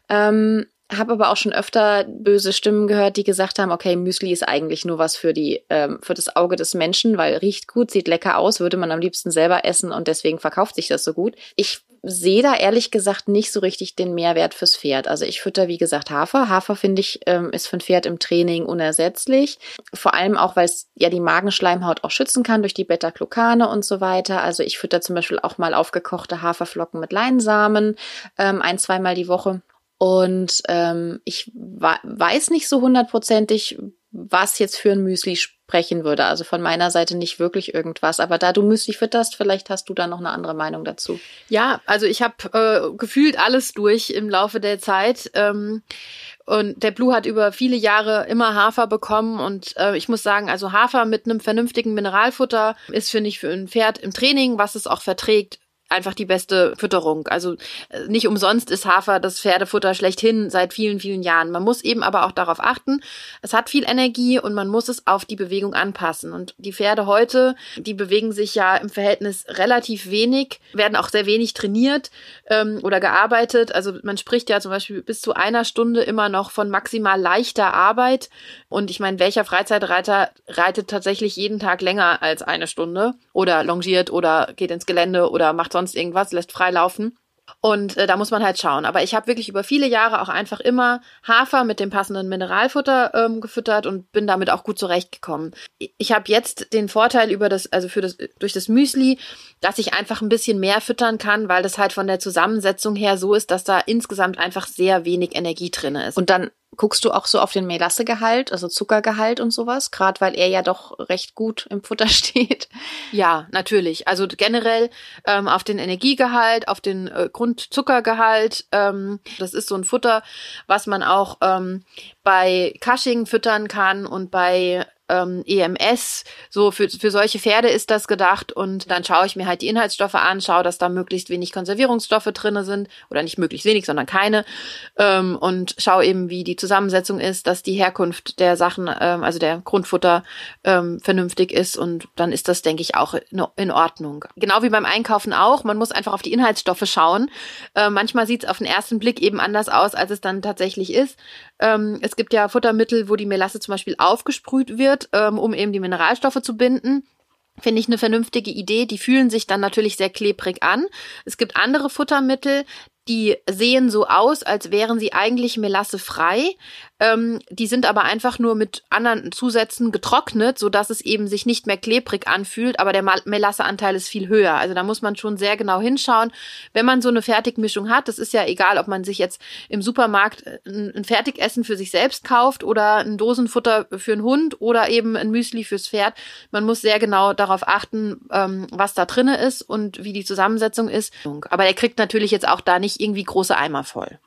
Ähm, habe aber auch schon öfter böse Stimmen gehört, die gesagt haben, okay, Müsli ist eigentlich nur was für die ähm, für das Auge des Menschen, weil riecht gut, sieht lecker aus, würde man am liebsten selber essen und deswegen verkauft sich das so gut. Ich sehe da ehrlich gesagt nicht so richtig den Mehrwert fürs Pferd. Also ich fütter, wie gesagt, Hafer. Hafer, finde ich, ähm, ist für ein Pferd im Training unersetzlich. Vor allem auch, weil es ja die Magenschleimhaut auch schützen kann durch die Beta-Glucane und so weiter. Also ich fütter zum Beispiel auch mal aufgekochte Haferflocken mit Leinsamen ähm, ein, zweimal die Woche. Und ähm, ich weiß nicht so hundertprozentig, was jetzt für ein Müsli sprechen würde. Also von meiner Seite nicht wirklich irgendwas. Aber da du Müsli fütterst, vielleicht hast du da noch eine andere Meinung dazu. Ja, also ich habe äh, gefühlt alles durch im Laufe der Zeit. Ähm, und der Blue hat über viele Jahre immer Hafer bekommen. Und äh, ich muss sagen, also Hafer mit einem vernünftigen Mineralfutter ist, finde ich, für ein Pferd im Training, was es auch verträgt, einfach die beste Fütterung. Also äh, nicht umsonst ist Hafer das Pferdefutter schlechthin seit vielen, vielen Jahren. Man muss eben aber auch darauf achten, es hat viel Energie und man muss es auf die Bewegung anpassen. Und die Pferde heute, die bewegen sich ja im Verhältnis relativ wenig, werden auch sehr wenig trainiert ähm, oder gearbeitet. Also man spricht ja zum Beispiel bis zu einer Stunde immer noch von maximal leichter Arbeit. Und ich meine, welcher Freizeitreiter reitet tatsächlich jeden Tag länger als eine Stunde oder longiert oder geht ins Gelände oder macht sonst irgendwas, lässt frei laufen. Und äh, da muss man halt schauen. Aber ich habe wirklich über viele Jahre auch einfach immer Hafer mit dem passenden Mineralfutter ähm, gefüttert und bin damit auch gut zurechtgekommen. Ich habe jetzt den Vorteil über das, also für das, durch das Müsli, dass ich einfach ein bisschen mehr füttern kann, weil das halt von der Zusammensetzung her so ist, dass da insgesamt einfach sehr wenig Energie drin ist. Und dann Guckst du auch so auf den Melassegehalt, also Zuckergehalt und sowas, gerade weil er ja doch recht gut im Futter <laughs> steht? Ja, natürlich. Also generell ähm, auf den Energiegehalt, auf den äh, Grundzuckergehalt. Ähm, das ist so ein Futter, was man auch ähm, bei Cushing füttern kann und bei ähm, EMS. So für, für solche Pferde ist das gedacht und dann schaue ich mir halt die Inhaltsstoffe an, schaue, dass da möglichst wenig Konservierungsstoffe drinne sind oder nicht möglichst wenig, sondern keine ähm, und schaue eben, wie die Zusammensetzung ist, dass die Herkunft der Sachen, ähm, also der Grundfutter ähm, vernünftig ist und dann ist das, denke ich, auch in Ordnung. Genau wie beim Einkaufen auch, man muss einfach auf die Inhaltsstoffe schauen. Äh, manchmal sieht es auf den ersten Blick eben anders aus, als es dann tatsächlich ist. Ähm, es gibt ja Futtermittel, wo die Melasse zum Beispiel aufgesprüht wird, ähm, um eben die Mineralstoffe zu binden. Finde ich eine vernünftige Idee. Die fühlen sich dann natürlich sehr klebrig an. Es gibt andere Futtermittel, die sehen so aus, als wären sie eigentlich melassefrei. Ähm, die sind aber einfach nur mit anderen Zusätzen getrocknet, so dass es eben sich nicht mehr klebrig anfühlt, aber der Melasseanteil ist viel höher. Also da muss man schon sehr genau hinschauen. Wenn man so eine Fertigmischung hat, das ist ja egal, ob man sich jetzt im Supermarkt äh, ein, Fertigessen für sich selbst kauft oder ein Dosenfutter für einen Hund oder eben ein Müsli fürs Pferd. Man muss sehr genau darauf achten, ähm, was da drinne ist und wie die Zusammensetzung ist. Aber er kriegt natürlich jetzt auch da nicht irgendwie große Eimer voll.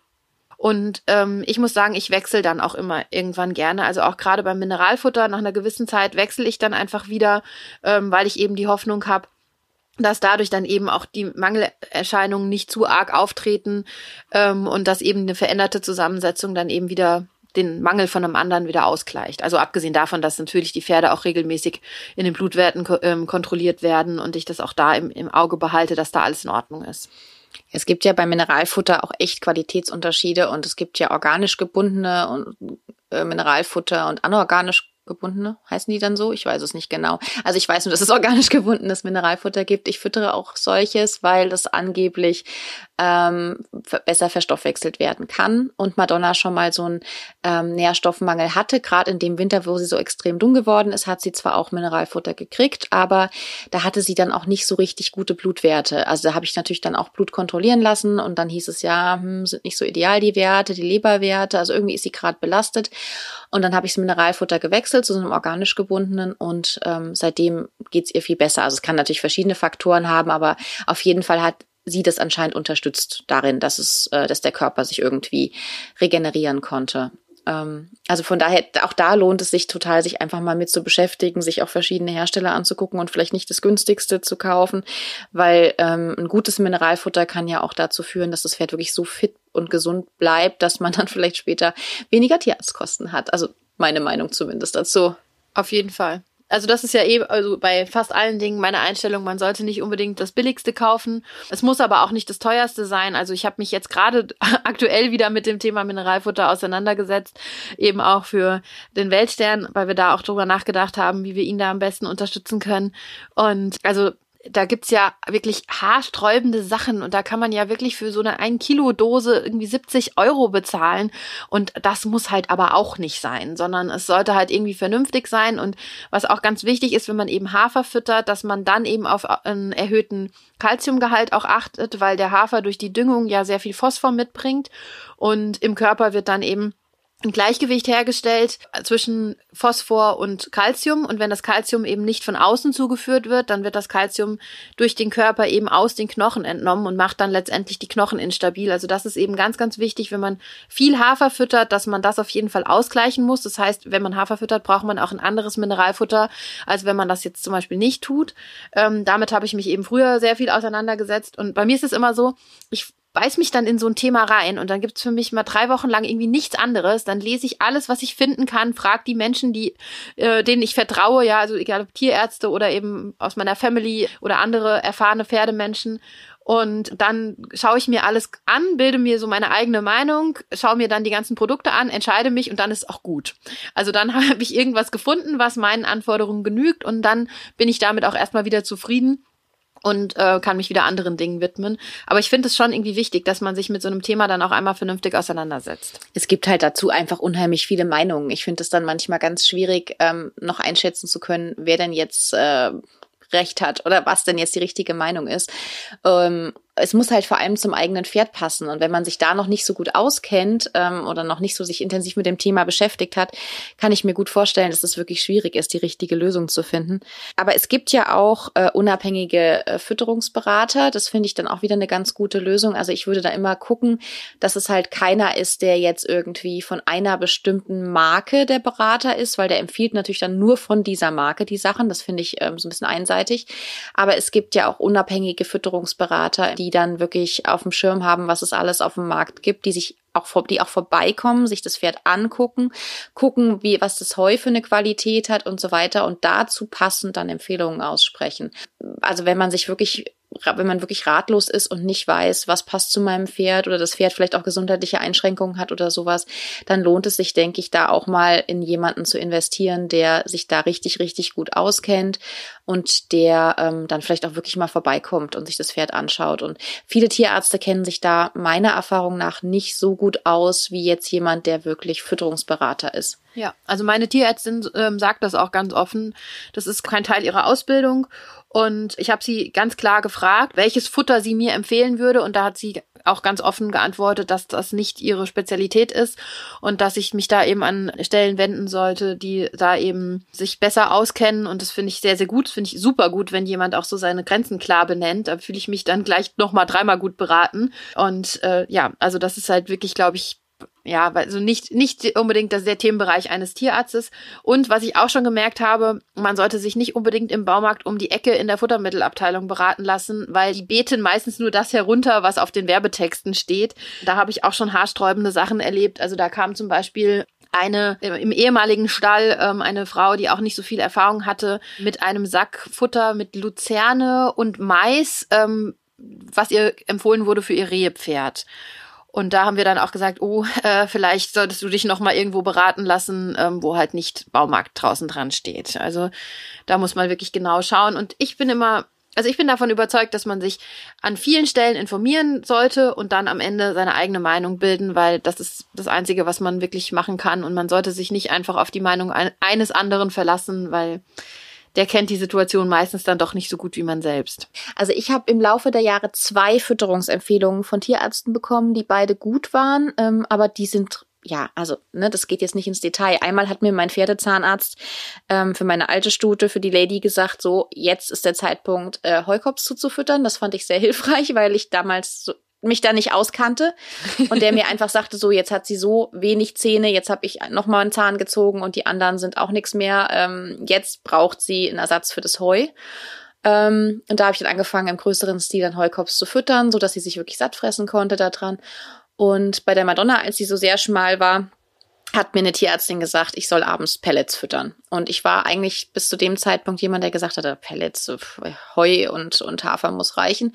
Und ähm, ich muss sagen, ich wechsle dann auch immer irgendwann gerne. Also auch gerade beim Mineralfutter, nach einer gewissen Zeit wechsle ich dann einfach wieder, ähm, weil ich eben die Hoffnung habe, dass dadurch dann eben auch die Mangelerscheinungen nicht zu arg auftreten ähm, und dass eben eine veränderte Zusammensetzung dann eben wieder den Mangel von einem anderen wieder ausgleicht. Also abgesehen davon, dass natürlich die Pferde auch regelmäßig in den Blutwerten ähm, kontrolliert werden und ich das auch da im, im Auge behalte, dass da alles in Ordnung ist. Es gibt ja beim Mineralfutter auch echt Qualitätsunterschiede und es gibt ja organisch gebundene und äh, Mineralfutter und anorganisch gebundene, heißen die dann so? Ich weiß es nicht genau. Also ich weiß nur, dass es organisch gebundenes Mineralfutter gibt. Ich füttere auch solches, weil das angeblich ähm, besser verstoffwechselt werden kann. Und Madonna schon mal so einen ähm, Nährstoffmangel hatte. Gerade in dem Winter, wo sie so extrem dumm geworden ist, hat sie zwar auch Mineralfutter gekriegt, aber da hatte sie dann auch nicht so richtig gute Blutwerte. Also da habe ich natürlich dann auch Blut kontrollieren lassen und dann hieß es ja, hm, sind nicht so ideal die Werte, die Leberwerte. Also irgendwie ist sie gerade belastet. Und dann habe ich das Mineralfutter gewechselt zu so einem organisch gebundenen und ähm, seitdem geht's ihr viel besser. Also es kann natürlich verschiedene Faktoren haben, aber auf jeden Fall hat sie das anscheinend unterstützt darin, dass es, äh, dass der Körper sich irgendwie regenerieren konnte. Ähm, also von daher, auch da lohnt es sich total, sich einfach mal mit zu beschäftigen, sich auch verschiedene Hersteller anzugucken und vielleicht nicht das günstigste zu kaufen, weil ähm, ein gutes Mineralfutter kann ja auch dazu führen, dass das Pferd wirklich so fit und gesund bleibt, dass man <laughs> dann vielleicht später weniger Tierarztkosten hat. Also meine Meinung zumindest dazu. Auf jeden Fall also das ist ja eh, also bei fast allen Dingen meine Einstellung, man sollte nicht unbedingt das Billigste kaufen. Es muss aber auch nicht das teuerste sein. Also ich habe mich jetzt gerade <laughs> aktuell wieder mit dem Thema Mineralfutter auseinandergesetzt, eben auch für den Weltstern, weil wir da auch drüber nachgedacht haben, wie wir ihn da am besten unterstützen können. Und also da gibt's ja wirklich haarsträubende Sachen und da kann man ja wirklich für so eine 1 Kilo Dose irgendwie 70 Euro bezahlen. Und das muss halt aber auch nicht sein, sondern es sollte halt irgendwie vernünftig sein. Und was auch ganz wichtig ist, wenn man eben Hafer füttert, dass man dann eben auf einen erhöhten Kalziumgehalt auch achtet, weil der Hafer durch die Düngung ja sehr viel Phosphor mitbringt. Und im Körper wird dann eben ein Gleichgewicht hergestellt zwischen Phosphor und Calcium und wenn das Calcium eben nicht von außen zugeführt wird, dann wird das Calcium durch den Körper eben aus den Knochen entnommen und macht dann letztendlich die Knochen instabil. Also das ist eben ganz, ganz wichtig, wenn man viel Hafer füttert, dass man das auf jeden Fall ausgleichen muss. Das heißt, wenn man Hafer füttert, braucht man auch ein anderes Mineralfutter, als wenn man das jetzt zum Beispiel nicht tut. Ähm, damit habe ich mich eben früher sehr viel auseinandergesetzt und bei mir ist es immer so, ich beiß mich dann in so ein Thema rein und dann gibt's für mich mal drei Wochen lang irgendwie nichts anderes. Dann lese ich alles, was ich finden kann, frag die Menschen, die, äh, denen ich vertraue, ja, also egal ob Tierärzte oder eben aus meiner Family oder andere erfahrene Pferdemenschen. Und dann schaue ich mir alles an, bilde mir so meine eigene Meinung, schaue mir dann die ganzen Produkte an, entscheide mich und dann ist auch gut. Also dann <laughs> habe ich irgendwas gefunden, was meinen Anforderungen genügt und dann bin ich damit auch erstmal wieder zufrieden und äh, kann mich wieder anderen Dingen widmen. Aber ich finde es schon irgendwie wichtig, dass man sich mit so einem Thema dann auch einmal vernünftig auseinandersetzt. Es gibt halt dazu einfach unheimlich viele Meinungen. Ich finde es dann manchmal ganz schwierig, ähm, noch einschätzen zu können, wer denn jetzt äh, recht hat oder was denn jetzt die richtige Meinung ist. Ähm, es muss halt vor allem zum eigenen Pferd passen. Und wenn man sich da noch nicht so gut auskennt ähm, oder noch nicht so sich intensiv mit dem Thema beschäftigt hat, kann ich mir gut vorstellen, dass es wirklich schwierig ist, die richtige Lösung zu finden. Aber es gibt ja auch äh, unabhängige äh, Fütterungsberater. Das finde ich dann auch wieder eine ganz gute Lösung. Also ich würde da immer gucken, dass es halt keiner ist, der jetzt irgendwie von einer bestimmten Marke der Berater ist, weil der empfiehlt natürlich dann nur von dieser Marke die Sachen. Das finde ich ähm, so ein bisschen einseitig. Aber es gibt ja auch unabhängige Fütterungsberater, die die dann wirklich auf dem Schirm haben, was es alles auf dem Markt gibt, die sich auch vor, die auch vorbeikommen, sich das Pferd angucken, gucken, wie, was das Heu für eine Qualität hat und so weiter und dazu passend dann Empfehlungen aussprechen. Also wenn man sich wirklich wenn man wirklich ratlos ist und nicht weiß, was passt zu meinem Pferd oder das Pferd vielleicht auch gesundheitliche Einschränkungen hat oder sowas, dann lohnt es sich, denke ich, da auch mal in jemanden zu investieren, der sich da richtig, richtig gut auskennt und der ähm, dann vielleicht auch wirklich mal vorbeikommt und sich das Pferd anschaut. Und viele Tierärzte kennen sich da meiner Erfahrung nach nicht so gut aus wie jetzt jemand, der wirklich Fütterungsberater ist. Ja, also meine Tierärztin ähm, sagt das auch ganz offen. Das ist kein Teil ihrer Ausbildung und ich habe sie ganz klar gefragt, welches Futter sie mir empfehlen würde. Und da hat sie auch ganz offen geantwortet, dass das nicht ihre Spezialität ist und dass ich mich da eben an Stellen wenden sollte, die da eben sich besser auskennen. Und das finde ich sehr, sehr gut. Finde ich super gut, wenn jemand auch so seine Grenzen klar benennt. Da fühle ich mich dann gleich nochmal dreimal gut beraten. Und äh, ja, also das ist halt wirklich, glaube ich, ja, also nicht, nicht unbedingt das der Themenbereich eines Tierarztes. Und was ich auch schon gemerkt habe, man sollte sich nicht unbedingt im Baumarkt um die Ecke in der Futtermittelabteilung beraten lassen, weil die beten meistens nur das herunter, was auf den Werbetexten steht. Da habe ich auch schon haarsträubende Sachen erlebt. Also da kam zum Beispiel eine im ehemaligen Stall ähm, eine Frau, die auch nicht so viel Erfahrung hatte, mit einem Sack Futter mit Luzerne und Mais, ähm, was ihr empfohlen wurde für ihr Rehepferd. Und da haben wir dann auch gesagt, oh, <laughs> äh, vielleicht solltest du dich noch mal irgendwo beraten lassen, ähm, wo halt nicht Baumarkt draußen dran steht. Also da muss man wirklich genau schauen. Und ich bin immer, also ich bin davon überzeugt, dass man sich an vielen Stellen informieren sollte und dann am Ende seine eigene Meinung bilden, weil das ist das Einzige, was man wirklich machen kann. Und man sollte sich nicht einfach auf die Meinung eines anderen verlassen, weil der kennt die Situation meistens dann doch nicht so gut wie man selbst. Also ich habe im Laufe der Jahre zwei Fütterungsempfehlungen von Tierärzten bekommen, die beide gut waren, ähm, aber die sind ja, also, ne, das geht jetzt nicht ins Detail. Einmal hat mir mein Pferdezahnarzt ähm, für meine alte Stute, für die Lady gesagt, so, jetzt ist der Zeitpunkt, äh, Heukops zuzufüttern. Das fand ich sehr <laughs> hilfreich, weil ich damals so mich da nicht auskannte und der mir <laughs> einfach sagte, so jetzt hat sie so wenig Zähne, jetzt habe ich noch mal einen Zahn gezogen und die anderen sind auch nichts mehr. Ähm, jetzt braucht sie einen Ersatz für das Heu. Ähm, und da habe ich dann angefangen, im größeren Stil dann Heukops zu füttern, so dass sie sich wirklich satt fressen konnte da dran. Und bei der Madonna, als sie so sehr schmal war, hat mir eine Tierärztin gesagt, ich soll abends Pellets füttern. Und ich war eigentlich bis zu dem Zeitpunkt jemand, der gesagt hatte, Pellets, Heu und, und Hafer muss reichen.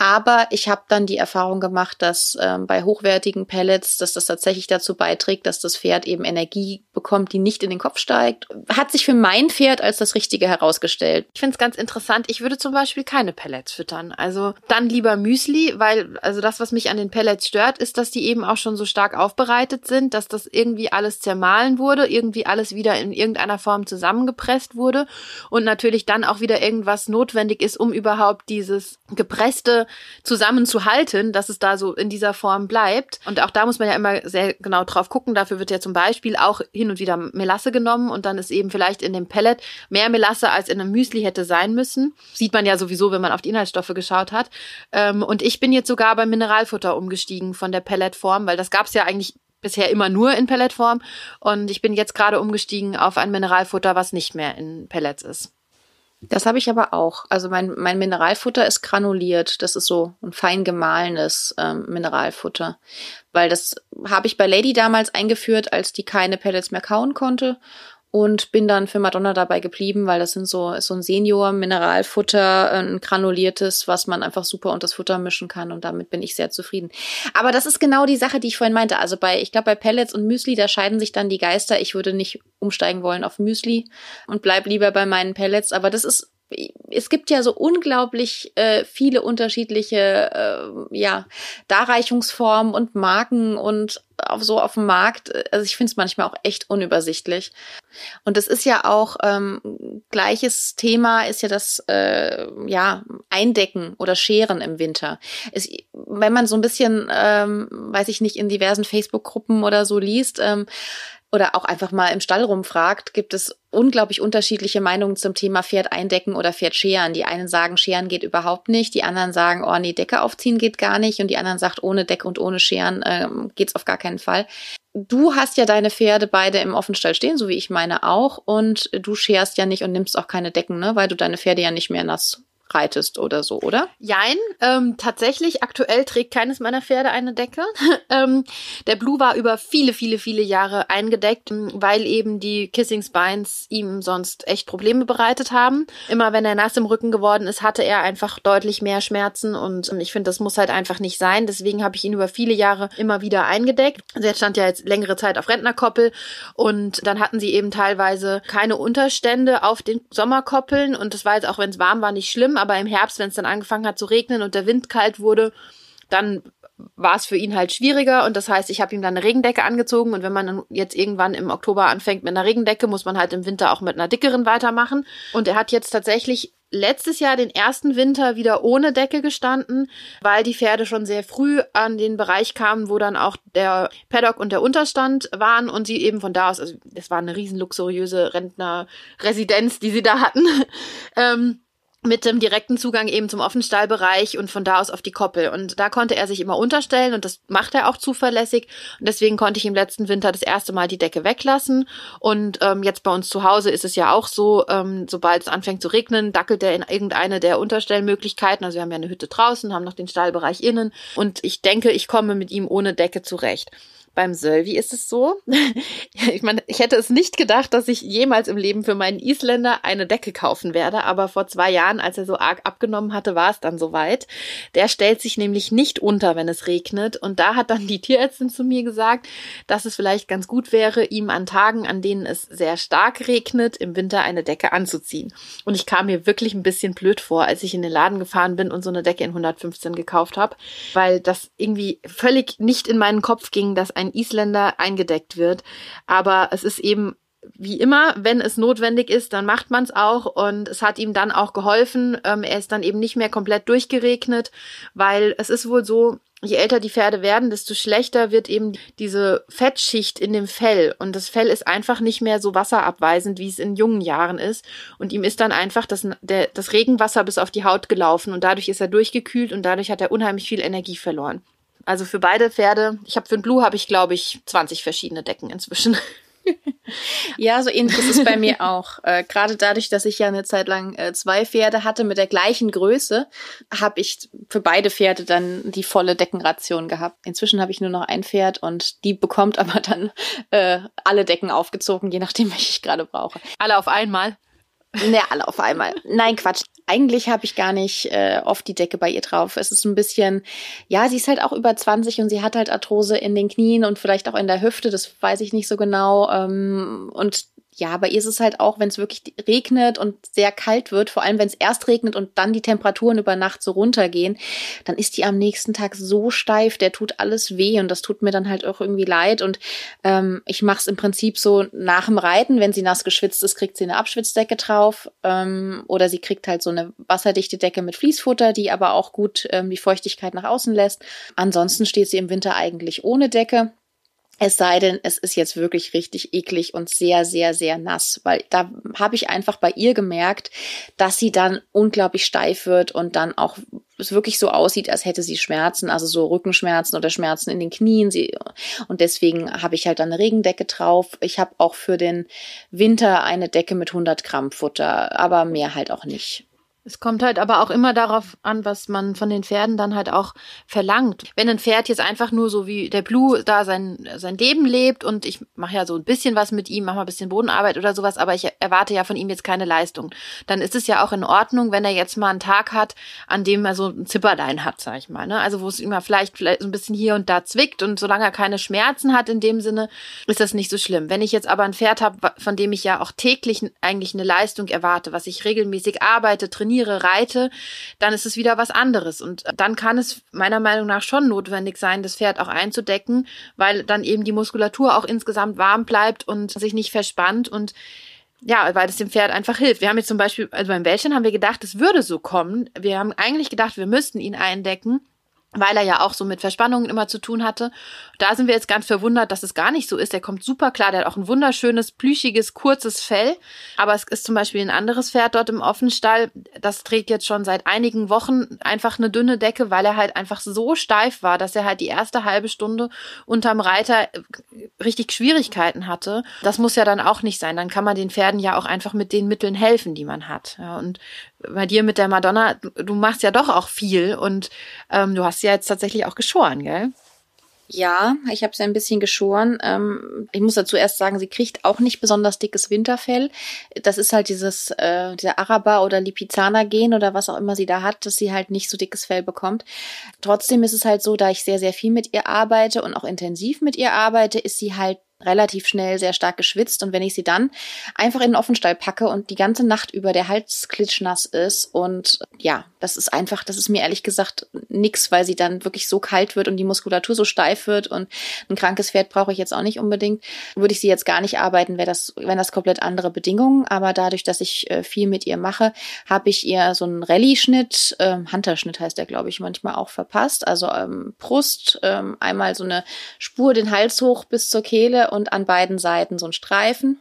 Aber ich habe dann die Erfahrung gemacht, dass ähm, bei hochwertigen Pellets, dass das tatsächlich dazu beiträgt, dass das Pferd eben Energie bekommt, die nicht in den Kopf steigt. Hat sich für mein Pferd als das Richtige herausgestellt. Ich finde es ganz interessant. Ich würde zum Beispiel keine Pellets füttern. Also dann lieber Müsli, weil also das, was mich an den Pellets stört, ist, dass die eben auch schon so stark aufbereitet sind, dass das irgendwie alles zermahlen wurde, irgendwie alles wieder in irgendeiner Form zusammengepresst wurde und natürlich dann auch wieder irgendwas notwendig ist, um überhaupt dieses gepresste zusammenzuhalten, dass es da so in dieser Form bleibt. Und auch da muss man ja immer sehr genau drauf gucken. Dafür wird ja zum Beispiel auch hin und wieder Melasse genommen und dann ist eben vielleicht in dem Pellet mehr Melasse als in einem Müsli hätte sein müssen. Sieht man ja sowieso, wenn man auf die Inhaltsstoffe geschaut hat. Ähm, und ich bin jetzt sogar beim Mineralfutter umgestiegen von der Pelletform, weil das gab es ja eigentlich bisher immer nur in Pelletform. Und ich bin jetzt gerade umgestiegen auf ein Mineralfutter, was nicht mehr in Pellets ist. Das habe ich aber auch. Also mein, mein Mineralfutter ist granuliert. Das ist so ein fein gemahlenes ähm, Mineralfutter. Weil das habe ich bei Lady damals eingeführt, als die keine Pellets mehr kauen konnte und bin dann für Madonna dabei geblieben, weil das sind so, so ein Senior-Mineralfutter, ein granuliertes, was man einfach super unter das Futter mischen kann und damit bin ich sehr zufrieden. Aber das ist genau die Sache, die ich vorhin meinte. Also bei, ich glaube, bei Pellets und Müsli, da scheiden sich dann die Geister. Ich würde nicht umsteigen wollen auf Müsli und bleib lieber bei meinen Pellets. Aber das ist es gibt ja so unglaublich äh, viele unterschiedliche äh, ja, Darreichungsformen und Marken und auf so auf dem Markt. Also ich finde es manchmal auch echt unübersichtlich. Und es ist ja auch ähm, gleiches Thema ist ja das äh, ja Eindecken oder Scheren im Winter. Es, wenn man so ein bisschen, ähm, weiß ich nicht, in diversen Facebook-Gruppen oder so liest, ähm, oder auch einfach mal im Stall rumfragt, gibt es unglaublich unterschiedliche Meinungen zum Thema Pferd eindecken oder Pferd scheren. Die einen sagen, scheren geht überhaupt nicht, die anderen sagen, oh nee, Decke aufziehen geht gar nicht und die anderen sagt, ohne Decke und ohne Scheren ähm, geht's auf gar keinen Fall. Du hast ja deine Pferde beide im Offenstall stehen, so wie ich meine auch, und du scherst ja nicht und nimmst auch keine Decken, ne, weil du deine Pferde ja nicht mehr nass reitest oder so, oder? Jein, ähm, tatsächlich, aktuell trägt keines meiner Pferde eine Decke. <laughs> ähm, der Blue war über viele, viele, viele Jahre eingedeckt, weil eben die Kissing Spines ihm sonst echt Probleme bereitet haben. Immer wenn er nass im Rücken geworden ist, hatte er einfach deutlich mehr Schmerzen und ich finde, das muss halt einfach nicht sein. Deswegen habe ich ihn über viele Jahre immer wieder eingedeckt. Also er stand ja jetzt längere Zeit auf Rentnerkoppel und dann hatten sie eben teilweise keine Unterstände auf den Sommerkoppeln und das war jetzt auch, wenn es warm war, nicht schlimm, aber im Herbst, wenn es dann angefangen hat zu regnen und der Wind kalt wurde, dann war es für ihn halt schwieriger. Und das heißt, ich habe ihm dann eine Regendecke angezogen. Und wenn man dann jetzt irgendwann im Oktober anfängt mit einer Regendecke, muss man halt im Winter auch mit einer dickeren weitermachen. Und er hat jetzt tatsächlich letztes Jahr den ersten Winter wieder ohne Decke gestanden, weil die Pferde schon sehr früh an den Bereich kamen, wo dann auch der Paddock und der Unterstand waren und sie eben von da aus, also das war eine riesen luxuriöse Rentnerresidenz, die sie da hatten, <laughs> ähm, mit dem direkten Zugang eben zum Offenstallbereich und von da aus auf die Koppel. Und da konnte er sich immer unterstellen und das macht er auch zuverlässig. Und deswegen konnte ich im letzten Winter das erste Mal die Decke weglassen. Und ähm, jetzt bei uns zu Hause ist es ja auch so, ähm, sobald es anfängt zu regnen, dackelt er in irgendeine der Unterstellmöglichkeiten. Also wir haben ja eine Hütte draußen, haben noch den Stallbereich innen. Und ich denke, ich komme mit ihm ohne Decke zurecht. Beim Sölvi ist es so. <laughs> ich meine, ich hätte es nicht gedacht, dass ich jemals im Leben für meinen Isländer eine Decke kaufen werde, aber vor zwei Jahren, als er so arg abgenommen hatte, war es dann soweit. Der stellt sich nämlich nicht unter, wenn es regnet. Und da hat dann die Tierärztin zu mir gesagt, dass es vielleicht ganz gut wäre, ihm an Tagen, an denen es sehr stark regnet, im Winter eine Decke anzuziehen. Und ich kam mir wirklich ein bisschen blöd vor, als ich in den Laden gefahren bin und so eine Decke in 115 gekauft habe, weil das irgendwie völlig nicht in meinen Kopf ging, dass ein Isländer eingedeckt wird. Aber es ist eben wie immer, wenn es notwendig ist, dann macht man es auch und es hat ihm dann auch geholfen. Ähm, er ist dann eben nicht mehr komplett durchgeregnet, weil es ist wohl so, je älter die Pferde werden, desto schlechter wird eben diese Fettschicht in dem Fell und das Fell ist einfach nicht mehr so wasserabweisend, wie es in jungen Jahren ist und ihm ist dann einfach das, der, das Regenwasser bis auf die Haut gelaufen und dadurch ist er durchgekühlt und dadurch hat er unheimlich viel Energie verloren. Also für beide Pferde, ich habe für den Blue habe ich glaube ich 20 verschiedene Decken inzwischen. <laughs> ja, so ähnlich ist es bei mir auch. <laughs> Äh, Gerade dadurch, dass ich ja eine Zeit lang äh, zwei Pferde hatte mit der gleichen Größe, habe ich für beide Pferde dann die volle Deckenration gehabt. Inzwischen habe ich nur noch ein Pferd und die bekommt aber dann äh, alle Decken aufgezogen, je nachdem, <laughs> welche ich gerade brauche. Alle auf einmal? Ne, alle auf einmal. Nein, Quatsch. Eigentlich habe ich gar nicht äh, oft die Decke bei ihr drauf. Es ist ein bisschen, ja, sie ist halt auch über 20 und sie hat halt Arthrose in den Knien und vielleicht auch in der Hüfte, das weiß ich nicht so genau. Ähm, und ja, bei ihr ist es halt auch, wenn es wirklich regnet und sehr kalt wird, vor allem wenn es erst regnet und dann die Temperaturen über Nacht so runtergehen, dann ist die am nächsten Tag so steif, der tut alles weh und das tut mir dann halt auch irgendwie leid. Und ähm, ich mache es im Prinzip so nach dem Reiten, wenn sie nass geschwitzt ist, kriegt sie eine Abschwitzdecke drauf ähm, oder sie kriegt halt so eine wasserdichte Decke mit Fließfutter, die aber auch gut ähm, die Feuchtigkeit nach außen lässt. Ansonsten steht sie im Winter eigentlich ohne Decke. Es sei denn, es ist jetzt wirklich richtig eklig und sehr, sehr, sehr nass, weil da habe ich einfach bei ihr gemerkt, dass sie dann unglaublich steif wird und dann auch es wirklich so aussieht, als hätte sie Schmerzen, also so Rückenschmerzen oder Schmerzen in den Knien. Sie, und deswegen habe ich halt dann eine Regendecke drauf. Ich habe auch für den Winter eine Decke mit 100 Gramm Futter, aber mehr halt auch nicht. Es kommt halt aber auch immer darauf an, was man von den Pferden dann halt auch verlangt. Wenn ein Pferd jetzt einfach nur so wie der Blue da sein, sein Leben lebt und ich mache ja so ein bisschen was mit ihm, mache mal ein bisschen Bodenarbeit oder sowas, aber ich erwarte ja von ihm jetzt keine Leistung, dann ist es ja auch in Ordnung, wenn er jetzt mal einen Tag hat, an dem er so ein Zipperlein hat, sag ich mal. Ne? Also wo es immer vielleicht, vielleicht so ein bisschen hier und da zwickt und solange er keine Schmerzen hat in dem Sinne, ist das nicht so schlimm. Wenn ich jetzt aber ein Pferd habe, von dem ich ja auch täglich eigentlich eine Leistung erwarte, was ich regelmäßig arbeite, trainiere, trainiere, reite, dann ist es wieder was anderes. Und dann kann es meiner Meinung nach schon notwendig sein, das Pferd auch einzudecken, weil dann eben die Muskulatur auch insgesamt warm bleibt und sich nicht verspannt und ja, weil das dem Pferd einfach hilft. Wir haben jetzt zum Beispiel, also beim Wäldchen haben wir gedacht, es würde so kommen. Wir haben eigentlich gedacht, wir müssten ihn eindecken weil er ja auch so mit Verspannungen immer zu tun hatte. Da sind wir jetzt ganz verwundert, dass es gar nicht so ist. Er kommt super klar, der hat auch ein wunderschönes, plüschiges, kurzes Fell. Aber es ist zum Beispiel ein anderes Pferd dort im Offenstall, das trägt jetzt schon seit einigen Wochen einfach eine dünne Decke, weil er halt einfach so steif war, dass er halt die erste halbe Stunde unterm Reiter richtig Schwierigkeiten hatte. Das muss ja dann auch nicht sein. Dann kann man den Pferden ja auch einfach mit den Mitteln helfen, die man hat. Ja, und bei dir mit der Madonna, du machst ja doch auch viel und ähm, du hast ja jetzt tatsächlich auch geschoren, gell? Ja, ich habe sie ein bisschen geschoren. Ähm, ich muss dazu erst sagen, sie kriegt auch nicht besonders dickes Winterfell. Das ist halt dieses, äh, dieser Araber oder Lipizzaner-Gen oder was auch immer sie da hat, dass sie halt nicht so dickes Fell bekommt. Trotzdem ist es halt so, da ich sehr, sehr viel mit ihr arbeite und auch intensiv mit ihr arbeite, ist sie halt relativ schnell sehr stark geschwitzt und wenn ich sie dann einfach in den Offenstall packe und die ganze Nacht über der Hals klitschnass ist und ja, das ist einfach, das ist mir ehrlich gesagt nix, weil sie dann wirklich so kalt wird und die Muskulatur so steif wird und ein krankes Pferd brauche ich jetzt auch nicht unbedingt. Würde ich sie jetzt gar nicht arbeiten, wäre das, wenn das komplett andere Bedingungen, aber dadurch, dass ich äh, viel mit ihr mache, habe ich ihr so einen Rallye-Schnitt, äh, Hunter-Schnitt heißt der, glaube ich, manchmal auch verpasst, also ähm, Brust, ähm, einmal so eine Spur den Hals hoch bis zur Kehle und an beiden Seiten so ein Streifen.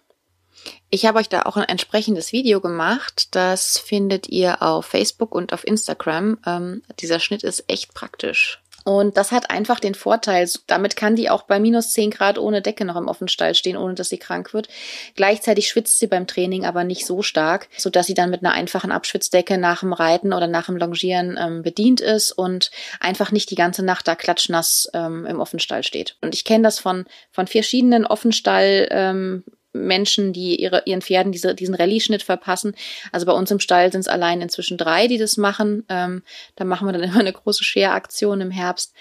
Ich habe euch da auch ein entsprechendes Video gemacht. Das findet ihr auf Facebook und auf Instagram. Ähm, dieser Schnitt ist echt praktisch. Und das hat einfach den Vorteil, damit kann die auch bei minus 10 Grad ohne Decke noch im Offenstall stehen, ohne dass sie krank wird. Gleichzeitig schwitzt sie beim Training aber nicht so stark, sodass sie dann mit einer einfachen Abschwitzdecke nach dem Reiten oder nach dem Longieren ähm, bedient ist und einfach nicht die ganze Nacht da klatschnass ähm, im Offenstall steht. Und ich kenne das von, von verschiedenen Offenstall ähm, Menschen, die ihre, ihren Pferden diese, diesen Rallye-Schnitt verpassen. Also bei uns im Stall sind es allein inzwischen drei, die das machen. Ähm, da machen wir dann <laughs> immer eine große Share-Aktion im Herbst.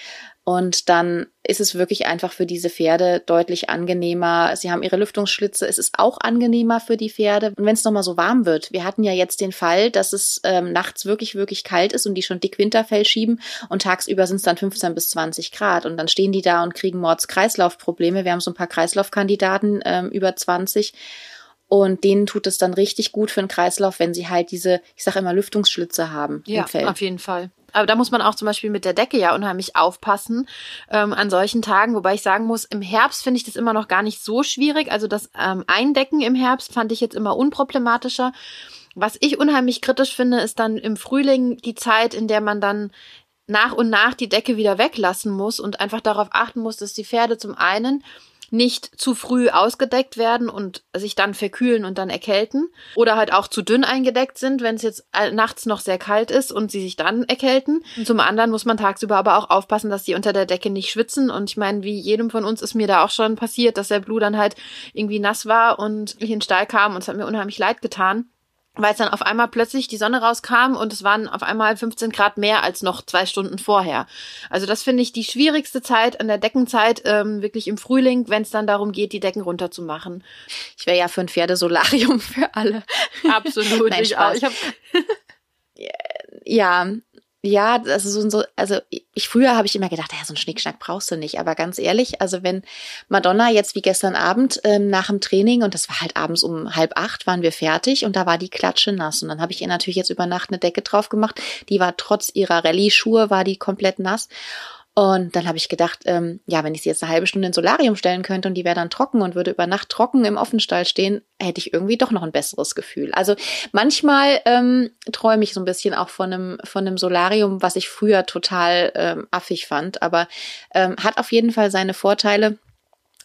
Und dann ist es wirklich einfach für diese Pferde deutlich angenehmer. Sie haben ihre Lüftungsschlitze. Es ist auch angenehmer für die Pferde. Und wenn es nochmal so warm wird, wir hatten ja jetzt den Fall, dass es ähm, nachts wirklich, wirklich kalt ist und die schon dick Winterfell schieben und tagsüber sind es dann 15 bis 20 Grad. Und dann stehen die da und kriegen Mords-Kreislaufprobleme. Wir haben so ein paar Kreislaufkandidaten ähm, über 20. Und denen tut es dann richtig gut für den Kreislauf, wenn sie halt diese, ich sage immer, Lüftungsschlitze haben ja, im Fell. Auf jeden Fall. Aber da muss man auch zum Beispiel mit der Decke ja unheimlich aufpassen ähm, an solchen Tagen. Wobei ich sagen muss, im Herbst finde ich das immer noch gar nicht so schwierig. Also das ähm, Eindecken im Herbst fand ich jetzt immer unproblematischer. Was ich unheimlich kritisch finde, ist dann im Frühling die Zeit, in der man dann nach und nach die Decke wieder weglassen muss und einfach darauf achten muss, dass die Pferde zum einen nicht zu früh ausgedeckt werden und sich dann verkühlen und dann erkälten oder halt auch zu dünn eingedeckt sind, wenn es jetzt nachts noch sehr kalt ist und sie sich dann erkälten. Und zum anderen muss man tagsüber aber auch aufpassen, dass sie unter der Decke nicht schwitzen und ich meine, wie jedem von uns ist mir da auch schon passiert, dass der Blue dann halt irgendwie nass war und ich in den Stall kam und es hat mir unheimlich leid getan. Weil es dann auf einmal plötzlich die Sonne rauskam und es waren auf einmal 15 Grad mehr als noch zwei Stunden vorher. Also das finde ich die schwierigste Zeit an der Deckenzeit, ähm, wirklich im Frühling, wenn es dann darum geht, die Decken runterzumachen. Ich wäre ja für ein Pferdesolarium <laughs> für alle. Absolut. Nein, ich auch. Ich <laughs> Ja, ja, also so, so also ich früher habe ich immer gedacht, ja, so einen Schnickschnack brauchst du nicht. Aber ganz ehrlich, also wenn Madonna jetzt wie gestern Abend ähm, nach dem Training und das war halt abends um halb acht, waren wir fertig und da war die Klatsche nass. Und dann habe ich ihr natürlich jetzt über Nacht eine Decke drauf gemacht. Die war trotz ihrer Rallye-Schuhe, war die komplett nass. Und dann habe ich gedacht, ähm, ja, wenn ich sie jetzt eine halbe Stunde ins Solarium stellen könnte und die wäre dann trocken und würde über Nacht trocken im Offenstall stehen, hätte ich irgendwie doch noch ein besseres Gefühl. Also manchmal ähm, träume ich so ein bisschen auch von einem, von einem Solarium, was ich früher total ähm, affig fand, aber ähm, hat auf jeden Fall seine Vorteile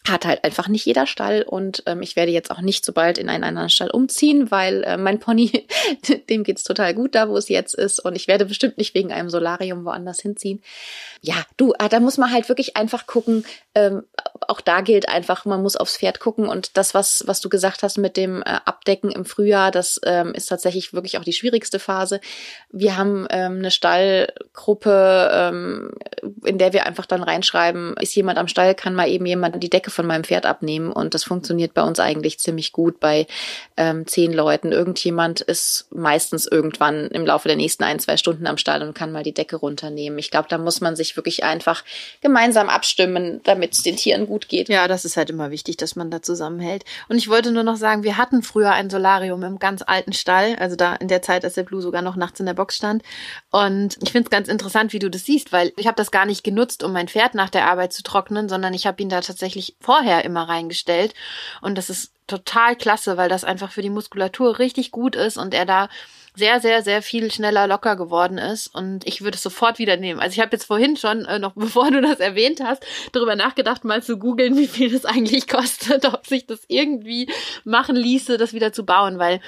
hat halt einfach nicht jeder Stall und ähm, ich werde jetzt auch nicht so bald in einen anderen Stall umziehen, weil äh, mein Pony, <laughs> dem geht's total gut da, wo es jetzt ist und ich werde bestimmt nicht wegen einem Solarium woanders hinziehen. Ja, du, ah, da muss man halt wirklich einfach gucken. Ähm, auch da gilt einfach, man muss aufs Pferd gucken und das, was was du gesagt hast mit dem äh, Abdecken im Frühjahr, das ähm, ist tatsächlich wirklich auch die schwierigste Phase. Wir haben ähm, eine Stallgruppe, ähm, in der wir einfach dann reinschreiben, ist jemand am Stall, kann mal eben jemand die Decke von meinem Pferd abnehmen. Und das funktioniert bei uns eigentlich ziemlich gut bei ähm, zehn Leuten. Irgendjemand ist meistens irgendwann im Laufe der nächsten ein, zwei Stunden am Stall und kann mal die Decke runternehmen. Ich glaube, da muss man sich wirklich einfach gemeinsam abstimmen, damit es den Tieren gut geht. Ja, das ist halt immer wichtig, dass man da zusammenhält. Und ich wollte nur noch sagen, wir hatten früher ein Solarium im ganz alten Stall, also da in der Zeit, als der Blue sogar noch nachts in der Box stand. Und ich finde es ganz interessant, wie du das siehst, weil ich habe das gar nicht genutzt, um mein Pferd nach der Arbeit zu trocknen, sondern ich habe ihn da tatsächlich vorher immer reingestellt. Und das ist total klasse, weil das einfach für die Muskulatur richtig gut ist und er da sehr, sehr, sehr viel schneller locker geworden ist und ich würde es sofort wieder nehmen. Also ich habe jetzt vorhin schon, äh, noch <laughs> bevor du das erwähnt hast, darüber nachgedacht, mal zu googeln, <laughs> wie viel das eigentlich kostet, <laughs> ob sich das irgendwie machen ließe, das wieder zu bauen, weil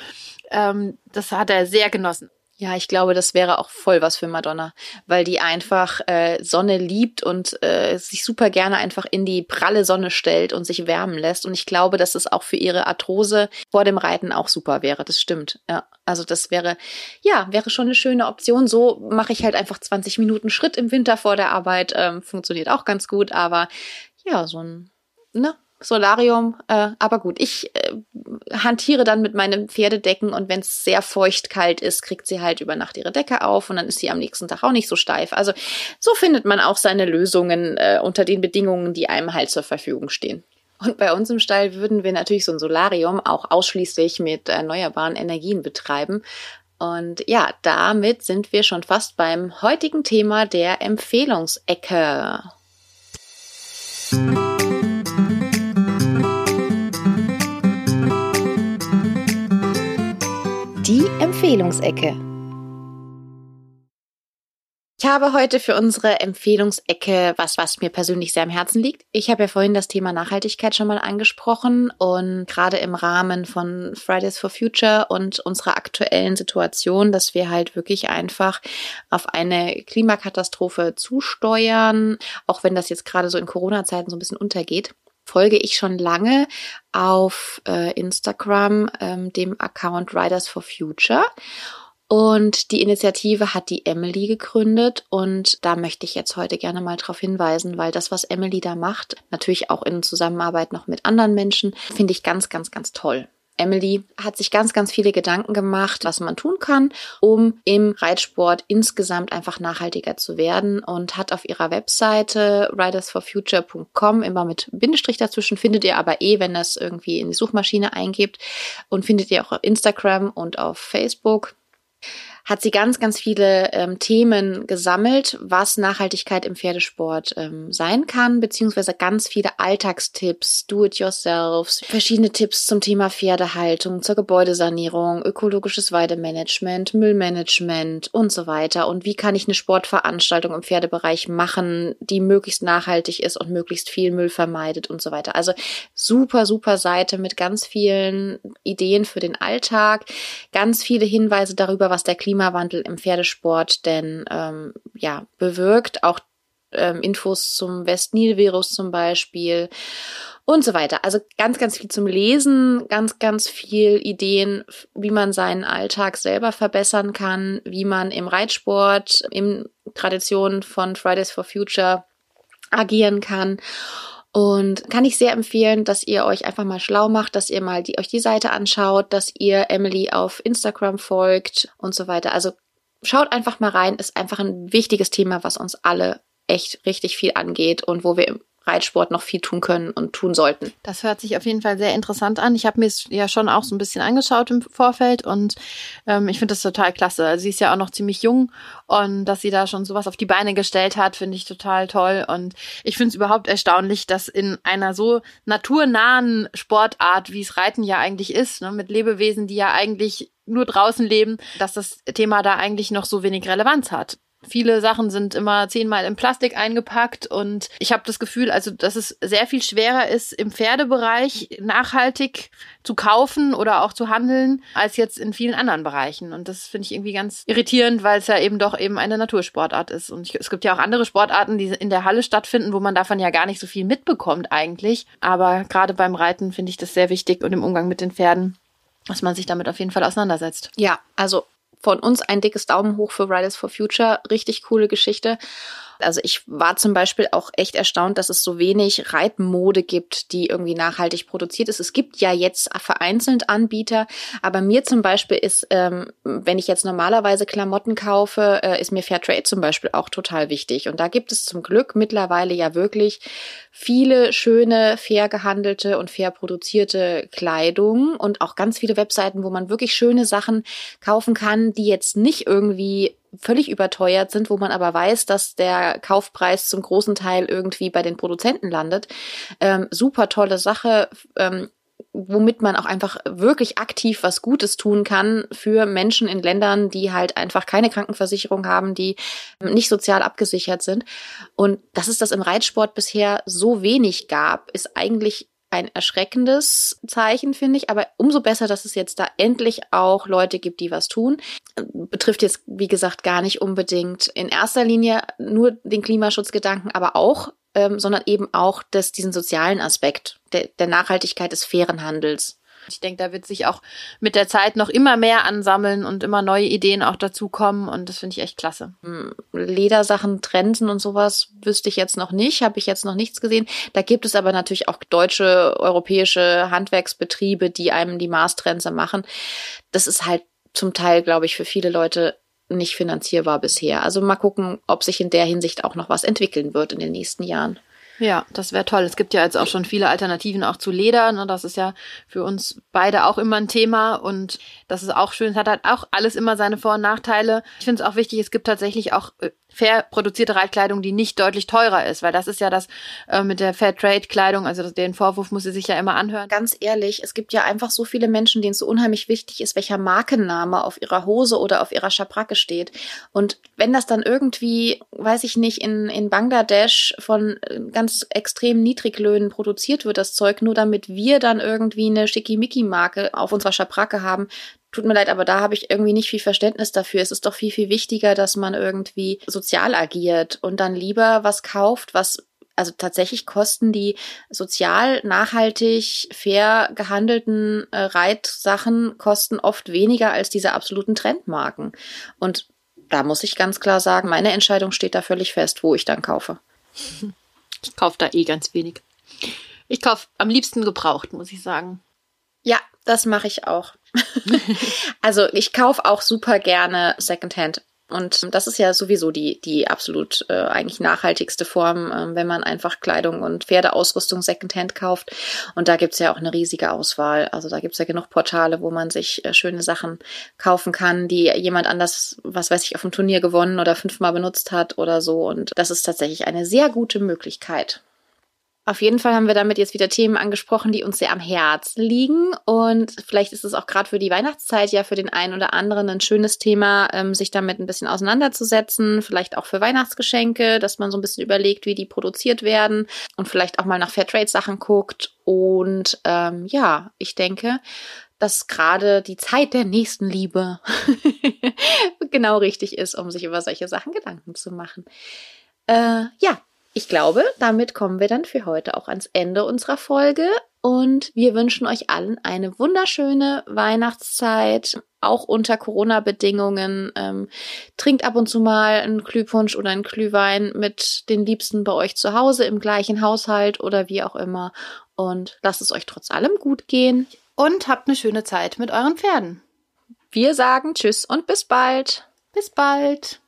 ähm, das hat er sehr genossen. Ja, ich glaube, das wäre auch voll was für Madonna, weil die einfach äh, Sonne liebt und äh, sich super gerne einfach in die pralle Sonne stellt und sich wärmen lässt. Und ich glaube, dass es auch für ihre Arthrose vor dem Reiten auch super wäre. Das stimmt. Ja, also das wäre, ja, wäre schon eine schöne Option. So mache ich halt einfach 20 Minuten Schritt im Winter vor der Arbeit. Ähm, funktioniert auch ganz gut, aber ja, so ein, ne, Solarium. Äh, aber gut, ich äh, hantiere dann mit meinen Pferdedecken und wenn es sehr feucht kalt ist, kriegt sie halt über Nacht ihre Decke auf und dann ist sie am nächsten Tag auch nicht so steif. Also so findet man auch seine Lösungen äh, unter den Bedingungen, die einem halt zur Verfügung stehen. Und bei uns im Stall würden wir natürlich so ein Solarium auch ausschließlich mit erneuerbaren Energien betreiben. Und ja, damit sind wir schon fast beim heutigen Thema der Empfehlungsecke. Empfehlungsecke. Ich habe heute für unsere Empfehlungsecke was, was mir persönlich sehr am Herzen liegt. Ich habe ja vorhin das Thema Nachhaltigkeit schon mal angesprochen und gerade im Rahmen von Fridays for Future und unserer aktuellen Situation, dass wir halt wirklich einfach auf eine Klimakatastrophe zusteuern, auch wenn das jetzt gerade so in Corona-Zeiten so ein bisschen untergeht folge ich schon lange auf äh, Instagram ähm, dem Account Riders for Future. Und die Initiative hat die Emily gegründet und da möchte ich jetzt heute gerne mal darauf hinweisen, weil das, was Emily da macht, natürlich auch in Zusammenarbeit noch mit anderen Menschen, finde ich ganz, ganz, ganz toll. Emily hat sich ganz, ganz viele Gedanken gemacht, was man tun kann, um im Reitsport insgesamt einfach nachhaltiger zu werden und hat auf ihrer Webseite ridersforfuture.com immer mit Bindestrich dazwischen, findet ihr aber eh, wenn das irgendwie in die Suchmaschine eingebt und findet ihr auch auf Instagram und auf Facebook hat sie ganz, ganz viele ähm, Themen gesammelt, was Nachhaltigkeit im Pferdesport ähm, sein kann, beziehungsweise ganz viele Alltagstipps, Do-it-yourselfs, verschiedene Tipps zum Thema Pferdehaltung, zur Gebäudesanierung, ökologisches Weidemanagement, Müllmanagement und so weiter. Und wie kann ich eine Sportveranstaltung im Pferdebereich machen, die möglichst nachhaltig ist und möglichst viel Müll vermeidet und so weiter. Also super, super Seite mit ganz vielen Ideen für den Alltag, ganz viele Hinweise darüber, was der Klima Klimawandel im Pferdesport denn ähm, ja bewirkt. Auch ähm, Infos zum West-Nil-Virus zum Beispiel. und so weiter. Also ganz, ganz viel zum Lesen, ganz, ganz viel Ideen, wie man seinen Alltag selber verbessern kann, wie man im Reitsport, im Tradition von Fridays for Future agieren kann. Und kann ich sehr empfehlen, dass ihr euch einfach mal schlau macht, dass ihr mal die, euch die Seite anschaut, dass ihr Emily auf Instagram folgt und so weiter. Also schaut einfach mal rein, ist einfach ein wichtiges Thema, was uns alle echt richtig viel angeht und wo wir Reitsport noch viel tun können und tun sollten. Das hört sich auf jeden Fall sehr interessant an. Ich habe mir es ja schon auch so ein bisschen angeschaut im Vorfeld und ähm, ich finde das total klasse. Also sie ist ja auch noch ziemlich jung und dass sie da schon sowas auf die Beine gestellt hat, finde ich total toll. Und ich finde es überhaupt erstaunlich, dass in einer so naturnahen Sportart, wie es Reiten ja eigentlich ist, ne, mit Lebewesen, die ja eigentlich nur draußen leben, dass das Thema da eigentlich noch so wenig Relevanz hat. Viele Sachen sind immer zehnmal in Plastik eingepackt und ich habe das Gefühl, also dass es sehr viel schwerer ist, im Pferdebereich nachhaltig zu kaufen oder auch zu handeln, als jetzt in vielen anderen Bereichen. Und das finde ich irgendwie ganz irritierend, weil es ja eben doch eben eine Natursportart ist. Und ich, es gibt ja auch andere Sportarten, die in der Halle stattfinden, wo man davon ja gar nicht so viel mitbekommt eigentlich. Aber gerade beim Reiten finde ich das sehr wichtig und im Umgang mit den Pferden dass man sich damit auf jeden Fall auseinandersetzt. Ja, also von uns ein dickes Daumen hoch für Riders for Future. Richtig coole Geschichte. Also ich war zum Beispiel auch echt erstaunt, dass es so wenig Reitmode gibt, die irgendwie nachhaltig produziert ist. Es gibt ja jetzt vereinzelt Anbieter, aber mir zum Beispiel ist, ähm, wenn ich jetzt normalerweise Klamotten kaufe, äh, ist mir Fairtrade zum Beispiel auch total wichtig. Und da gibt es zum Glück mittlerweile ja wirklich viele schöne, fair gehandelte und fair produzierte Kleidung und auch ganz viele Webseiten, wo man wirklich schöne Sachen kaufen kann, die jetzt nicht irgendwie völlig überteuert sind, wo man aber weiß, dass der Kaufpreis zum großen Teil irgendwie bei den Produzenten landet. Ähm, super tolle Sache. Ähm, womit man auch einfach wirklich aktiv was Gutes tun kann für Menschen in Ländern, die halt einfach keine Krankenversicherung haben, die nicht sozial abgesichert sind. Und dass es das im Reitsport bisher so wenig gab, ist eigentlich ein erschreckendes Zeichen, finde ich. Aber umso besser, dass es jetzt da endlich auch Leute gibt, die was tun. Betrifft jetzt, wie gesagt, gar nicht unbedingt in erster Linie nur den Klimaschutzgedanken, aber auch, ähm, sondern eben auch das, diesen sozialen Aspekt der, der Nachhaltigkeit des fairen Handels. Ich denke, da wird sich auch mit der Zeit noch immer mehr ansammeln und immer neue Ideen auch dazukommen und das finde ich echt klasse. Hm, Ledersachen, Trensen und sowas wüsste ich jetzt noch nicht, habe ich jetzt noch nichts gesehen. Da gibt es aber natürlich auch deutsche, europäische Handwerksbetriebe, die einem die Maßtrense machen. Das ist halt zum Teil, glaube ich, für viele Leute nicht finanzierbar bisher. Also mal gucken, ob sich in der Hinsicht auch noch was entwickeln wird in den nächsten Jahren. Ja, das wäre toll. Es gibt ja jetzt auch schon viele Alternativen auch zu Leder. Ne? Das ist ja für uns beide auch immer ein Thema und das ist auch schön. Es hat halt auch alles immer seine Vor- und Nachteile. Ich finde es auch wichtig, es gibt tatsächlich auch äh, fair produzierte Reitkleidung, die nicht deutlich teurer ist, weil das ist ja das äh, mit der Fair Trade Kleidung, also den Vorwurf muss sie sich ja immer anhören. Ganz ehrlich, es gibt ja einfach so viele Menschen, denen es so unheimlich wichtig ist, welcher Markenname auf ihrer Hose oder auf ihrer Schabracke steht. Und wenn das dann irgendwie, weiß ich nicht, in, in Bangladesch von äh, ganz extrem Niedriglöhnen produziert wird, das Zeug, nur damit wir dann irgendwie eine Schickimicki-Marke auf unserer Schabracke haben, Tut mir leid, aber da habe ich irgendwie nicht viel Verständnis dafür. Es ist doch viel, viel wichtiger, dass man irgendwie sozial agiert und dann lieber was kauft, was also tatsächlich kosten die sozial, nachhaltig, fair gehandelten äh, Reitsachen kosten oft weniger als diese absoluten Trendmarken. Und da muss ich ganz klar sagen, meine Entscheidung steht da völlig fest, wo ich dann kaufe. <laughs> Ich kaufe da eh ganz wenig. Ich kaufe am liebsten gebraucht, muss ich sagen. Ja, das mache ich auch. <laughs> also ich kaufe auch super gerne Secondhand. Und das ist ja sowieso die, die absolut äh, eigentlich nachhaltigste Form, äh, wenn man einfach Kleidung und Pferdeausrüstung Secondhand kauft. Und da gibt's ja auch eine riesige Auswahl. Also da gibt's ja genug Portale, wo man sich äh, schöne Sachen kaufen kann, die jemand anders, was weiß ich, auf dem Turnier gewonnen oder fünfmal benutzt hat oder so. Und das ist tatsächlich eine sehr gute Möglichkeit. Auf jeden Fall haben wir damit jetzt wieder Themen angesprochen, die uns sehr am Herzen liegen. Und vielleicht ist es auch gerade für die Weihnachtszeit ja für den einen oder anderen ein schönes Thema, ähm, sich damit ein bisschen auseinanderzusetzen. Vielleicht auch für Weihnachtsgeschenke, dass man so ein bisschen überlegt, wie die produziert werden und vielleicht auch mal nach Fairtrade-Sachen guckt. Und ähm, ja, ich denke, dass gerade die Zeit der Nächstenliebe <laughs> genau richtig ist, um sich über solche Sachen Gedanken zu machen. Äh, ja, ich glaube, damit kommen wir dann für heute auch ans Ende unserer Folge. Und wir wünschen euch allen eine wunderschöne Weihnachtszeit, auch unter Corona-Bedingungen. Ähm, trinkt ab und zu mal einen Glühpunsch oder einen Glühwein mit den Liebsten bei euch zu Hause im gleichen Haushalt oder wie auch immer. Und lasst es euch trotz allem gut gehen. Und habt eine schöne Zeit mit euren Pferden. Wir sagen Tschüss und bis bald. Bis bald.